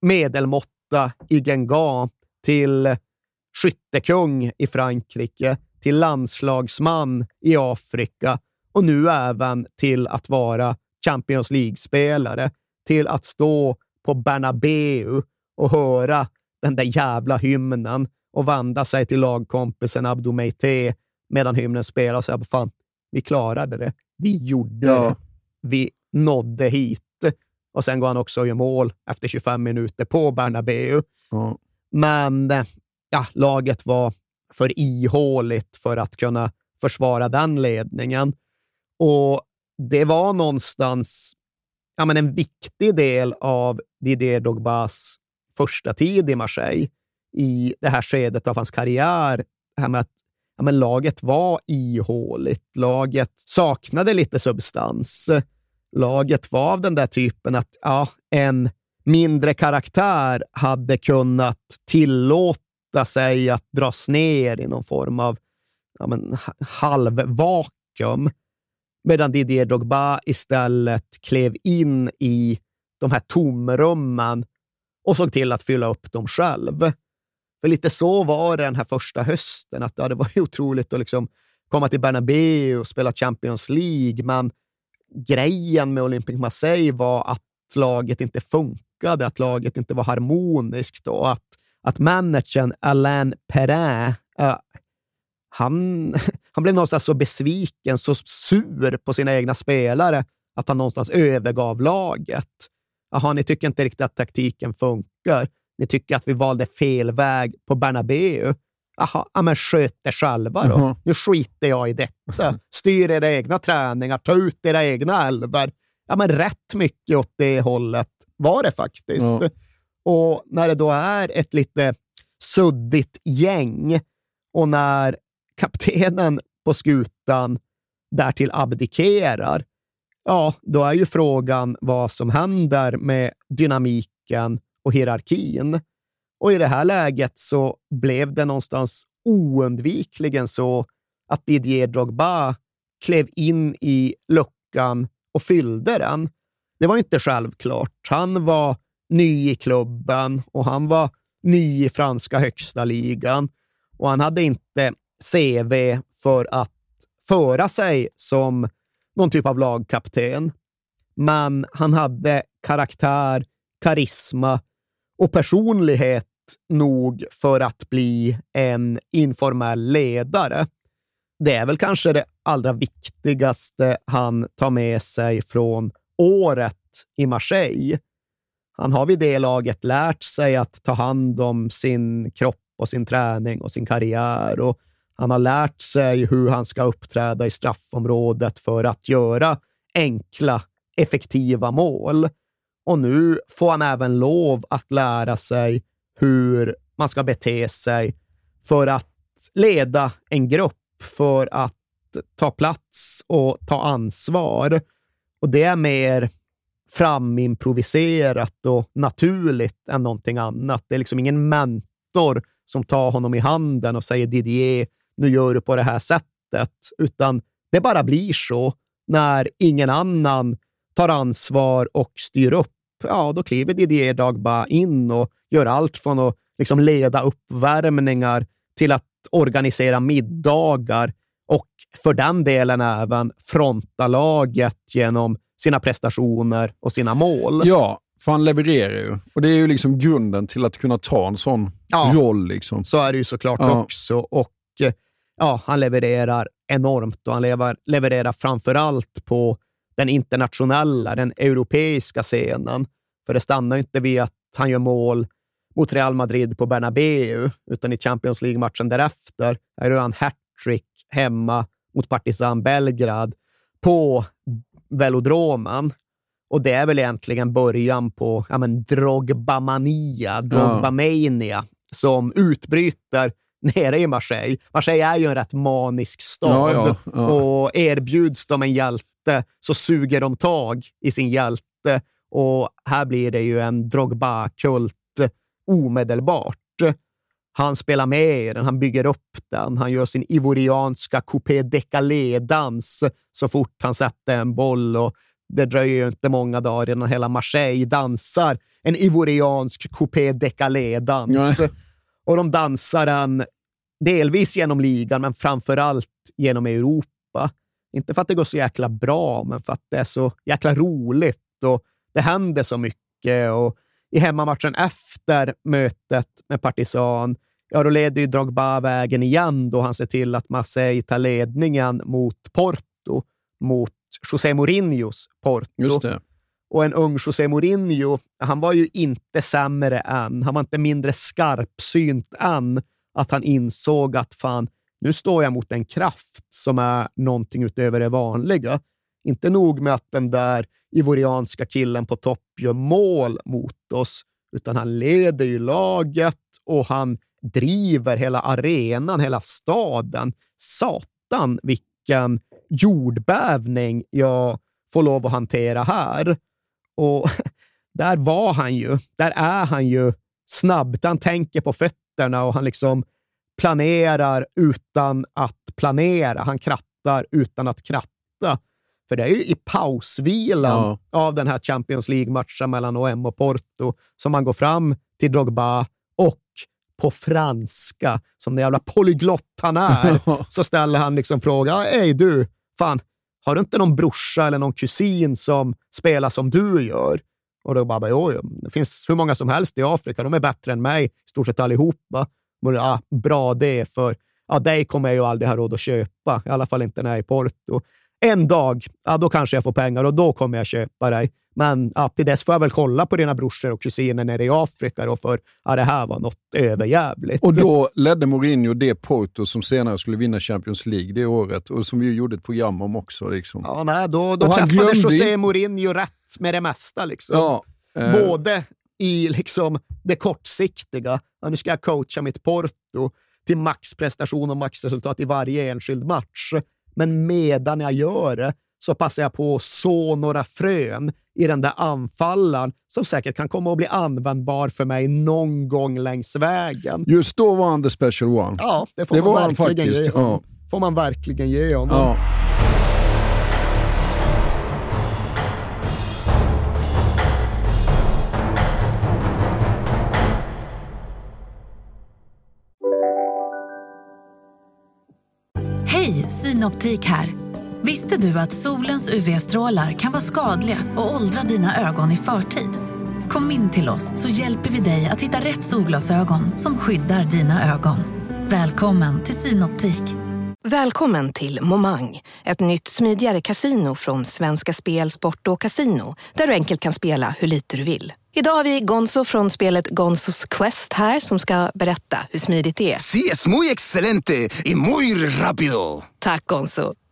medelmåtta i Gengan till skyttekung i Frankrike, till landslagsman i Afrika och nu även till att vara Champions League-spelare, till att stå på Bernabeu och höra den där jävla hymnen och vända sig till lagkompisen Abdou Meite medan hymnen spelar och säga fan, vi klarade det. Vi gjorde ja. det. Vi nådde hit. Och sen går han också och gör mål efter 25 minuter på Bernabeu. Ja. Men ja, laget var för ihåligt för att kunna försvara den ledningen. Och det var någonstans ja, men en viktig del av Didier Dogbas första tid i Marseille, i det här skedet av hans karriär. Det här med att ja, men laget var ihåligt. Laget saknade lite substans. Laget var av den där typen att ja, en mindre karaktär hade kunnat tillåta sig att dras ner i någon form av ja, men, halvvakuum. Medan Didier Drogba istället klev in i de här tomrummen och såg till att fylla upp dem själv. För lite så var det den här första hösten, att ja, det var ju otroligt att liksom komma till Bernabéu och spela Champions League, men grejen med Olympique Marseille var att laget inte funkade, att laget inte var harmoniskt och att, att managern Alain Perrin, äh, han, han blev någonstans så besviken, så sur på sina egna spelare att han någonstans övergav laget. Jaha, ni tycker inte riktigt att taktiken funkar. Ni tycker att vi valde fel väg på Bernabeu. Jaha, ja, men sköt er själva då. Uh-huh. Nu skiter jag i detta. Styr era egna träningar, ta ut era egna älvar. Ja, men rätt mycket åt det hållet var det faktiskt. Uh-huh. Och när det då är ett lite suddigt gäng och när kaptenen på skutan därtill abdikerar, ja, då är ju frågan vad som händer med dynamiken och hierarkin. Och i det här läget så blev det någonstans oundvikligen så att Didier Drogba klev in i luckan och fyllde den. Det var inte självklart. Han var ny i klubben och han var ny i franska högsta ligan och han hade inte CV för att föra sig som någon typ av lagkapten. Men han hade karaktär, karisma och personlighet nog för att bli en informell ledare. Det är väl kanske det allra viktigaste han tar med sig från året i Marseille. Han har vid det laget lärt sig att ta hand om sin kropp och sin träning och sin karriär och han har lärt sig hur han ska uppträda i straffområdet för att göra enkla, effektiva mål. Och nu får han även lov att lära sig hur man ska bete sig för att leda en grupp, för att ta plats och ta ansvar. Och det är mer framimproviserat och naturligt än någonting annat. Det är liksom ingen mentor som tar honom i handen och säger Didier, nu gör du på det här sättet, utan det bara blir så när ingen annan tar ansvar och styr upp. Ja, då kliver Didier Drogba in och gör allt från att liksom leda uppvärmningar till att organisera middagar och för den delen även fronta laget genom sina prestationer och sina mål. Ja, för han levererar ju. Och det är ju liksom grunden till att kunna ta en sån ja, roll. Liksom. Så är det ju såklart ja. också. Och eh, ja, han levererar enormt och han lever, levererar framför allt på den internationella, den europeiska scenen. För det stannar inte vid att han gör mål mot Real Madrid på Bernabeu, utan i Champions League-matchen därefter är det han hattrick hemma mot Partizan Belgrad på velodromen. Och det är väl egentligen början på ja, men, Drogba-mania, Drogba-mania, som utbryter nere i Marseille. Marseille är ju en rätt manisk stad Ja, ja, ja. och erbjuds de en hjälte så suger de tag i sin hjälte och här blir det ju en Drogba-kult omedelbart. Han spelar med i den, han bygger upp den, han gör sin ivorianska coupé décalé-dans så fort han sätter en boll och det dröjer ju inte många dagar innan hela Marseille dansar en ivoriansk coupé décalé-dans. Och de dansar den delvis genom ligan, men framför allt genom Europa. Inte för att det går så jäkla bra, men för att det är så jäkla roligt och det händer så mycket. Och I hemmamatchen efter mötet med Partisan, ja, då leder ju Drogba vägen igen då han ser till att Marseille tar ledningen mot Porto, mot José Mourinhos Porto. Och en ung José Mourinho, han var ju inte sämre än. Han var inte mindre skarpsynt än att han insåg att fan, nu står jag mot en kraft som är någonting utöver det vanliga. Inte nog med att den där ivorianska killen på topp gör mål mot oss, utan han leder ju laget och han driver hela arenan, hela staden. Satan vilken jordbävning jag får lov att hantera här. Och där var han ju. Där är han ju snabb. Han tänker på fötterna och han liksom planerar utan att planera. Han krattar utan att kratta. För det är ju i pausvilan av den här Champions League-matchen mellan OM och Porto som man går fram till Drogba och på franska, som den jävla polyglott han är, så ställer han liksom frågan. Hej du, fan, har du inte någon brorsa eller någon kusin som spelar som du gör? Och då bara, jo, jo, det finns hur många som helst i Afrika. De är bättre än mig, i stort sett allihopa. Men, ja, bra det, för ja, dig kommer jag ju aldrig ha råd att köpa. I alla fall inte när jag är i Porto. En dag, ja, då kanske jag får pengar och då kommer jag köpa dig. Men ja, till dess får jag väl kolla på dina brorsor och kusiner nere i Afrika då, för ja, det här var något överjävligt. Och då ledde Mourinho det Porto som senare skulle vinna Champions League det året och som vi gjorde ett program om också. Liksom. Ja, nej, då, då Och träffade glömde José Mourinho rätt med det mesta. Liksom. Ja, eh. Både i liksom det kortsiktiga, ja, nu ska jag coacha mitt Porto till maxprestation och maxresultat i varje enskild match. Men medan jag gör det så passar jag på att så några frön i den där anfallaren som säkert kan komma att bli användbar för mig någon gång längs vägen. Just då var han the special one. Ja, det får det man verkligen faktiskt. ge honom. Ja. får man verkligen ge honom. Ja. Hej, Synoptik här. Visste du att solens UV-strålar kan vara skadliga och åldra dina ögon i förtid? Kom in till oss så hjälper vi dig att hitta rätt solglasögon som skyddar dina ögon. Välkommen till Synoptik. Välkommen till Momang, ett nytt smidigare casino från Svenska Spel, Sport och Casino där du enkelt kan spela hur lite du vill. Idag har vi Gonzo från spelet Gonzos Quest här som ska berätta hur smidigt det är. Sí, es muy excelente y muy rápido. Tack Gonzo.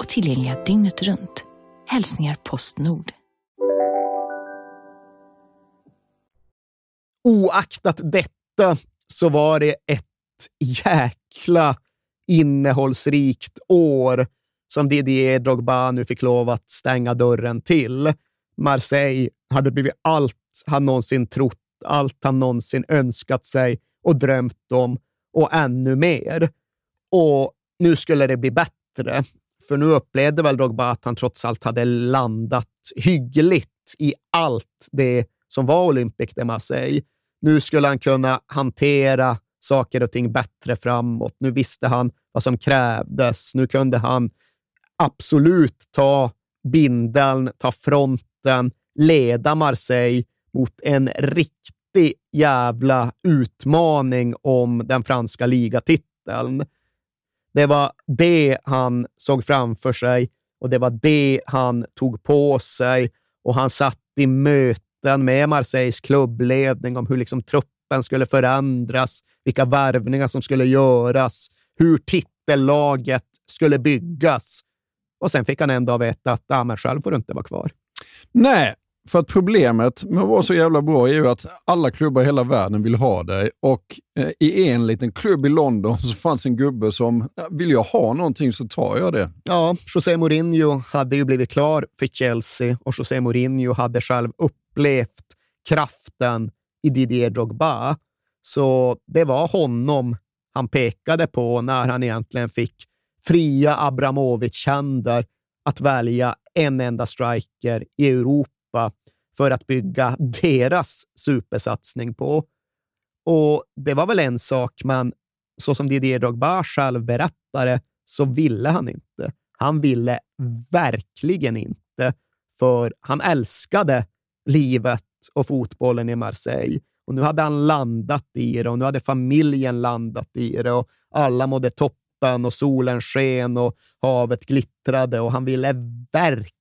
och tillgängliga dygnet runt. Hälsningar Postnord. oaktat detta så var det ett jäkla innehållsrikt år som Didier Drogba nu fick lov att stänga dörren till. Marseille hade blivit allt han någonsin trott, allt han någonsin önskat sig och drömt om och ännu mer. Och nu skulle det bli bättre, för nu upplevde väl Drogba att han trots allt hade landat hyggligt i allt det som var Olympic de Marseille. Nu skulle han kunna hantera saker och ting bättre framåt. Nu visste han vad som krävdes. Nu kunde han absolut ta bindeln, ta fronten, leda Marseille mot en riktig jävla utmaning om den franska ligatiteln. Det var det han såg framför sig och det var det han tog på sig och han satt i möten med Marseilles klubbledning om hur liksom truppen skulle förändras, vilka värvningar som skulle göras, hur titellaget skulle byggas. Och sen fick han en dag veta att ah, men själv får du inte vara kvar. Nej, för att problemet med att vara så jävla bra är ju att alla klubbar i hela världen vill ha dig och eh, i en liten klubb i London så fanns en gubbe som, vill jag ha någonting så tar jag det. Ja, José Mourinho hade ju blivit klar för Chelsea och José Mourinho hade själv upplevt kraften i Didier Drogba. Så det var honom han pekade på när han egentligen fick fria Abramovic-händer att välja en enda striker i Europa för att bygga deras supersatsning på. Och det var väl en sak, men så som Didier Drogba själv berättade så ville han inte. Han ville verkligen inte, för han älskade livet och fotbollen i Marseille. Och nu hade han landat i det och nu hade familjen landat i det och alla mådde toppen och solen sken och havet glittrade och han ville verkligen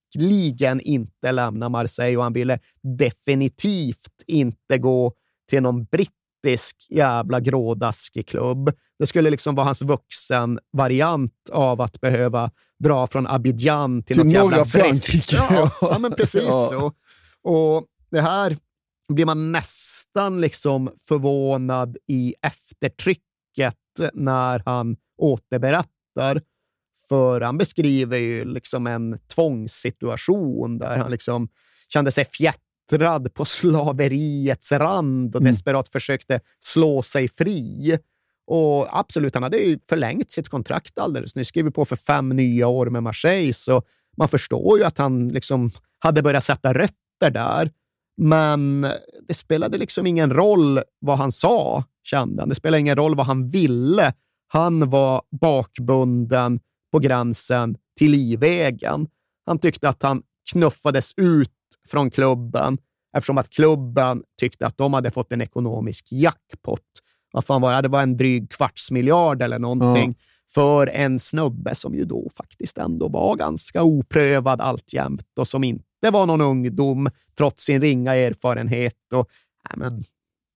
inte lämna Marseille och han ville definitivt inte gå till någon brittisk jävla grådaskig klubb. Det skulle liksom vara hans vuxen-variant av att behöva dra från Abidjan till, till något jävla Frankrike. Ja, ja, men precis Ja. så. Och det här blir man nästan liksom förvånad i eftertrycket när han återberättar. För han beskriver ju liksom en tvångssituation där han liksom kände sig fjättrad på slaveriets rand och Mm. desperat försökte slå sig fri. Och absolut, han hade ju förlängt sitt kontrakt alldeles nyss, skrivit på för fem nya år med Marseille, så man förstår ju att han liksom hade börjat sätta rötter där. Men det spelade liksom ingen roll vad han sa, kände han. Det spelade ingen roll vad han ville. Han var bakbunden på gränsen till livvägen. Han tyckte att han knuffades ut från klubben eftersom att klubben tyckte att de hade fått en ekonomisk jackpot. Vad fan var det? Det var en dryg kvarts miljard eller någonting för en snubbe som ju då faktiskt ändå var ganska oprövad alltjämt och som inte var någon ungdom trots sin ringa erfarenhet. Och, nej, men,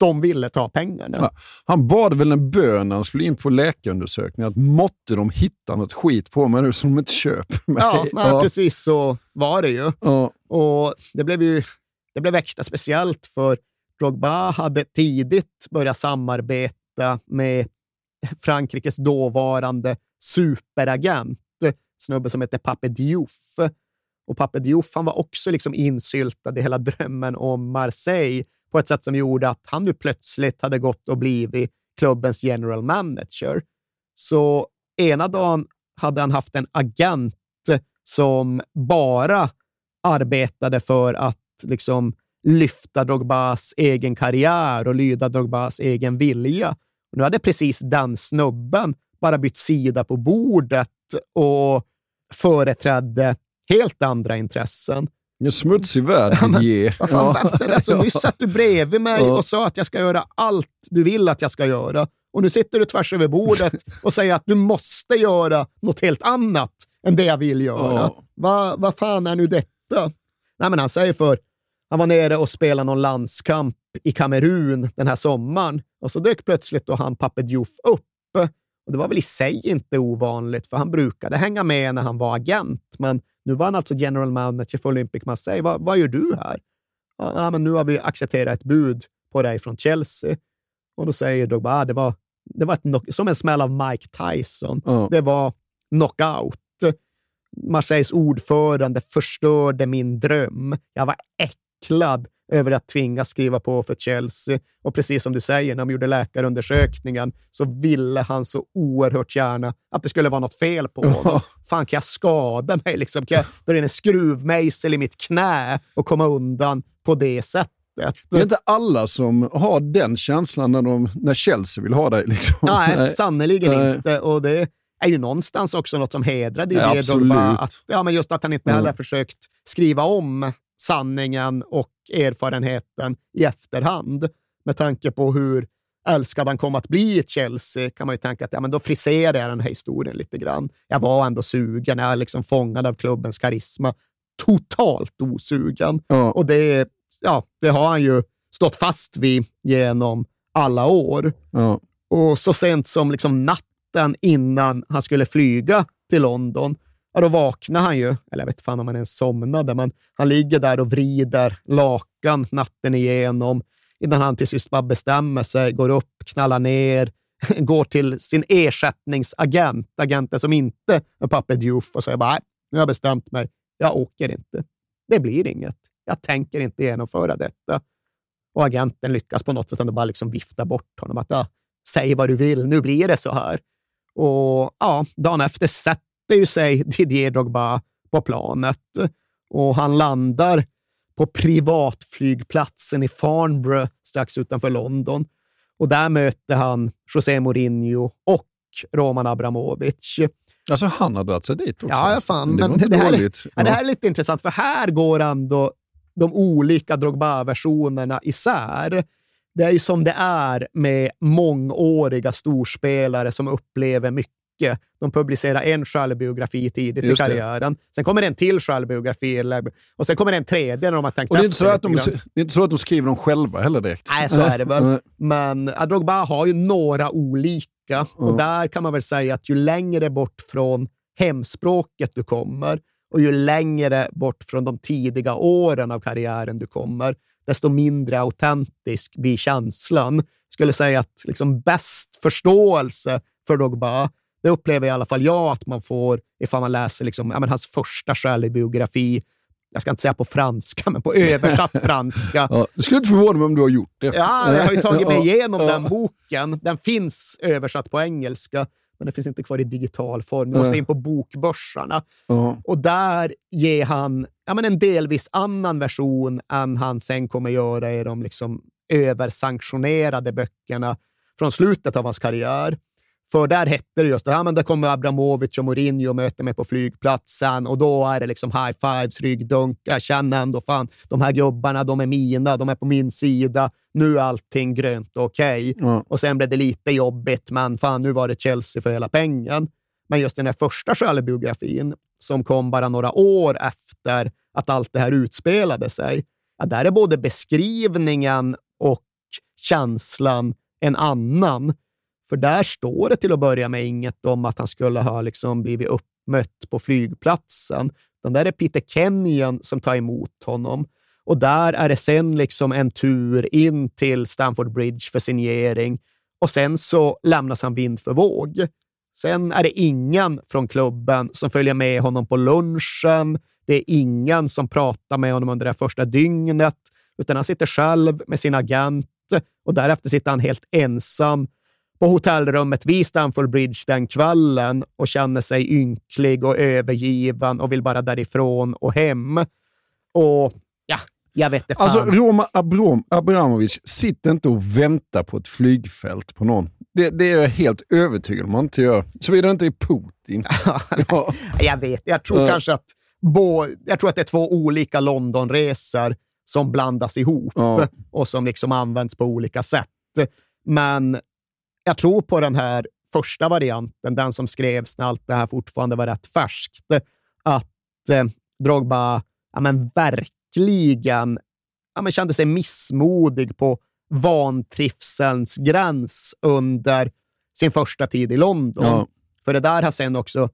de ville ta pengarna. Ja, han bad väl en bön när han skulle in på läkarundersökning att måtte de hitta något skit på mig nu som de inte köper mig. Ja, nej, precis så var det ju. Ja. Och det blev ju det blev extra speciellt för Drogba hade tidigt börjat samarbeta med Frankrikes dåvarande superagent, snubbe som heter Pape Diouf. Och Pape Diouf han var också liksom insyltad i hela drömmen om Marseille på ett sätt som gjorde att han nu plötsligt hade gått och blivit klubbens general manager. Så ena dagen hade han haft en agent som bara arbetade för att liksom lyfta Drogbas egen karriär och lyda Drogbas egen vilja. Nu hade precis den snubben bara bytt sida på bordet och företrädde helt andra intressen. En smutsig värld, Didier. Vad fan vänta, alltså, nyss satt du bredvid mig Ja. och sa att jag ska göra allt du vill att jag ska göra. Och nu sitter du tvärs över bordet och säger att du måste göra något helt annat än det jag vill göra. Ja. Vad vad fan är nu detta? Nej, men han säger för han var nere och spelade någon landskamp i Kamerun den här sommaren och så dök plötsligt då han Pape Diouf upp. Och det var väl i sig inte ovanligt, för han brukade hänga med när han var agent, men nu var han alltså general manager för Olympic Marseille. Vad, vad gör du här? Ja, men nu har vi accepterat ett bud på dig från Chelsea. Och då säger Drogba, ah, det var, det var ett som en smäll av Mike Tyson. Ja. Det var knockout. Marseilles ordförande förstörde min dröm. Jag var äcklad över att tvingas skriva på för Chelsea. Och precis som du säger, när de gjorde läkarundersökningen så ville han så oerhört gärna att det skulle vara något fel på honom. Fan, kan jag skada mig? Liksom? Kan jag dra in en skruvmejsel i mitt knä och komma undan på det sättet? Det är inte alla som har den känslan när, de, när Chelsea vill ha dig. Liksom. Nej, sannerligen Nej. inte. Och det är ju någonstans också något som hedrar Ja, Didier absolut. Drogba. Att, ja, men just att han inte Ja. heller har försökt skriva om sanningen och erfarenheten i efterhand. Med tanke på hur älskad han kom att bli i Chelsea kan man ju tänka att ja, men då friserar jag den här historien lite grann. Jag var ändå sugen, jag är liksom fångad av klubbens karisma. Totalt osugen. Ja. Och det, ja, det har han ju stått fast vid genom alla år. Ja. Och så sent som liksom natten innan han skulle flyga till London, ja, då vaknar han ju, eller jag vet fan om han ens somnade, men han ligger där och vrider lakan natten igenom innan han till sist bara bestämmer sig, går upp, knallar ner, går till sin ersättningsagent, agenten som inte är pappa Diouf och säger bara, nej, nu har jag bestämt mig, jag åker inte. Det blir inget. Jag tänker inte genomföra detta. Och agenten lyckas på något sätt ändå bara liksom vifta bort honom. Att, ja, Säg vad du vill, nu blir det så här. Och ja, dagen efter sätter ju sig Didier Drogba på planet och han landar på privatflygplatsen i Farnborough strax utanför London. Och där möter han José Mourinho och Roman Abramovic. Alltså han har dragit sig dit också? Ja, fan. Det Men det, här, ja. det här är lite intressant, för här går ändå de olika Drogba-versionerna isär. Det är ju som det är med mångåriga storspelare som upplever mycket. De publicerar en självbiografi tidigt Just i det. karriären. Sen kommer det en till självbiografi och sen kommer det en tredje när de har tänkt Och det är, inte så att de, det är inte så att de skriver dem själva heller direkt. Nej, så är det väl. Men ja, Drogba har ju några olika och där kan man väl säga att ju längre bort från hemspråket du kommer och ju längre bort från de tidiga åren av karriären du kommer, desto mindre autentisk blir känslan. Jag skulle säga att liksom bäst förståelse för Drogba, det upplever i alla fall jag att man får ifall man läser liksom, ja, men hans första självbiografi. Jag ska inte säga på franska, men på översatt franska. Ja, det skulle inte förvåna mig om du har gjort det. Ja, jag har ju tagit mig igenom den boken. Den finns översatt på engelska, men den finns inte kvar i digital form. Du måste in på bokbörsarna. Ja. Och där ger han ja, men en delvis annan version än han sen kommer göra i de liksom översanktionerade böckerna från slutet av hans karriär. För där hette det just det, ja, men där kommer Abramovic och Mourinho och möter mig på flygplatsen och då är det liksom high fives, ryggdunk. Jag känner ändå fan, de här gubbarna, de är mina, de är på min sida. Nu är allting grönt och okej. Ja. Och sen blev det lite jobbigt, men fan, nu var det Chelsea för hela pengen. Men just den här första självbiografin, som kom bara några år efter att allt det här utspelade sig, ja, där är både beskrivningen och känslan en annan. För där står det till att börja med inget om att han skulle ha liksom blivit uppmött på flygplatsen. Den där är Peter Kenyon som tar emot honom. Och där är det sen liksom en tur in till Stamford Bridge för signering och sen så lämnas han vind för våg. Sen är det ingen från klubben som följer med honom på lunchen. Det är ingen som pratar med honom under det första dygnet, utan han sitter själv med sin agent och därefter sitter han helt ensam på hotellrummet vid Stamford Bridge den kvällen och känner sig ynklig och övergiven och vill bara därifrån och hem. Och ja, jag vet inte. fan. Alltså, Roma Abram, Abramovic, sitt inte och vänta på ett flygfält på någon. Det, det är jag helt övertygad om man inte gör. Såvida det inte är Putin. ja. Jag vet, jag tror Ja. kanske att, bo, jag tror att det är två olika Londonresor som blandas ihop Ja. och som liksom används på olika sätt. Men jag tror på den här första varianten, den som skrevs när allt det här fortfarande var rätt färskt, att eh, Drogba ja, men verkligen ja, men kände sig missmodig på vantrivselns gräns under sin första tid i London. Ja. För det där har sen också,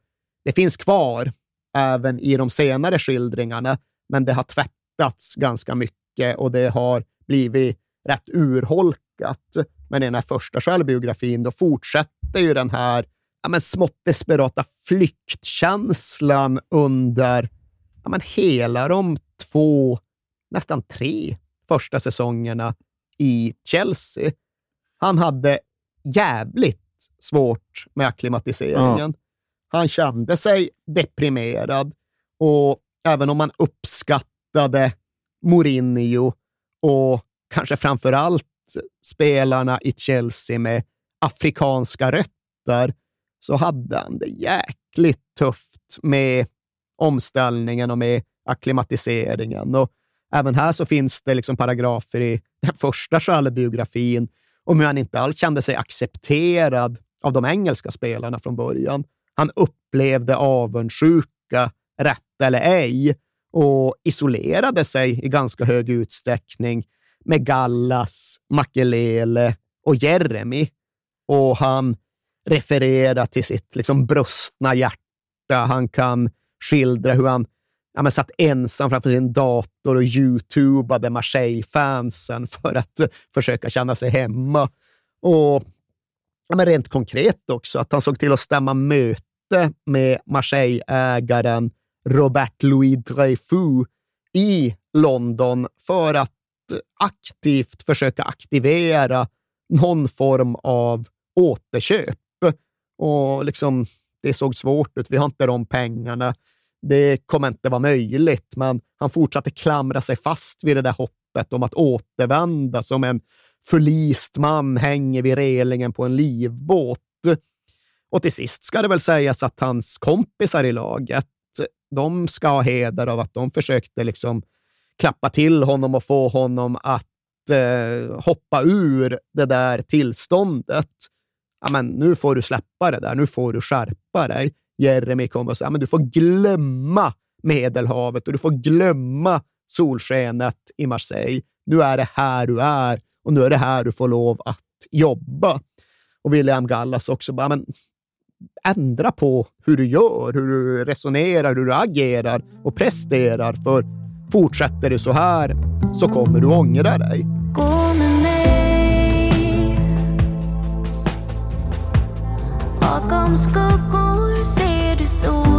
det finns kvar även i de senare skildringarna, men det har tvättats ganska mycket och det har blivit rätt urholkat. Men i den här första självbiografin, då fortsätter ju den här ja, men smått desperata flyktkänslan under ja, men hela de två, nästan tre första säsongerna i Chelsea. Han hade jävligt svårt med akklimatiseringen. Han kände sig deprimerad och även om man uppskattade Mourinho och kanske framför allt spelarna i Chelsea med afrikanska rötter så hade han det jäkligt tufft med omställningen och med akklimatiseringen. Och även här så finns det liksom paragrafer i den första Schalle-biografin om hur han inte alls kände sig accepterad av de engelska spelarna från början. Han upplevde avundsjuka, rätt eller ej, och isolerade sig i ganska hög utsträckning med Gallas, Makelele och Jeremy. Och han refererar till sitt liksom brustna hjärta. Han kan skildra hur han ja, men satt ensam framför sin dator och youtubade Marseille-fansen för att försöka känna sig hemma. Och ja, men rent konkret också, att han såg till att stämma möte med Marseille-ägaren Robert Louis Dreyfus i London för att aktivt försöka aktivera någon form av återköp. Och liksom, det såg svårt ut. Vi har inte de pengarna. Det kommer inte vara möjligt, men han fortsatte klamra sig fast vid det där hoppet om att återvända som en förlist man hänger vid relingen på en livbåt. Och till sist ska det väl sägas att hans kompisar i laget, de ska ha heder av att de försökte liksom klappa till honom och få honom att eh, hoppa ur det där tillståndet. Ja, men nu får du släppa det där, nu får du skärpa dig. Jeremy kommer och säger att du får glömma Medelhavet och du får glömma solskenet i Marseille. Nu är det här du är och nu är det här du får lov att jobba. Och William Gallas också bara, men ändra på hur du gör, hur du resonerar, hur du agerar och presterar. För fortsätter du så här så kommer du ångra dig. Gå med mig Bakom skuggor ser du sol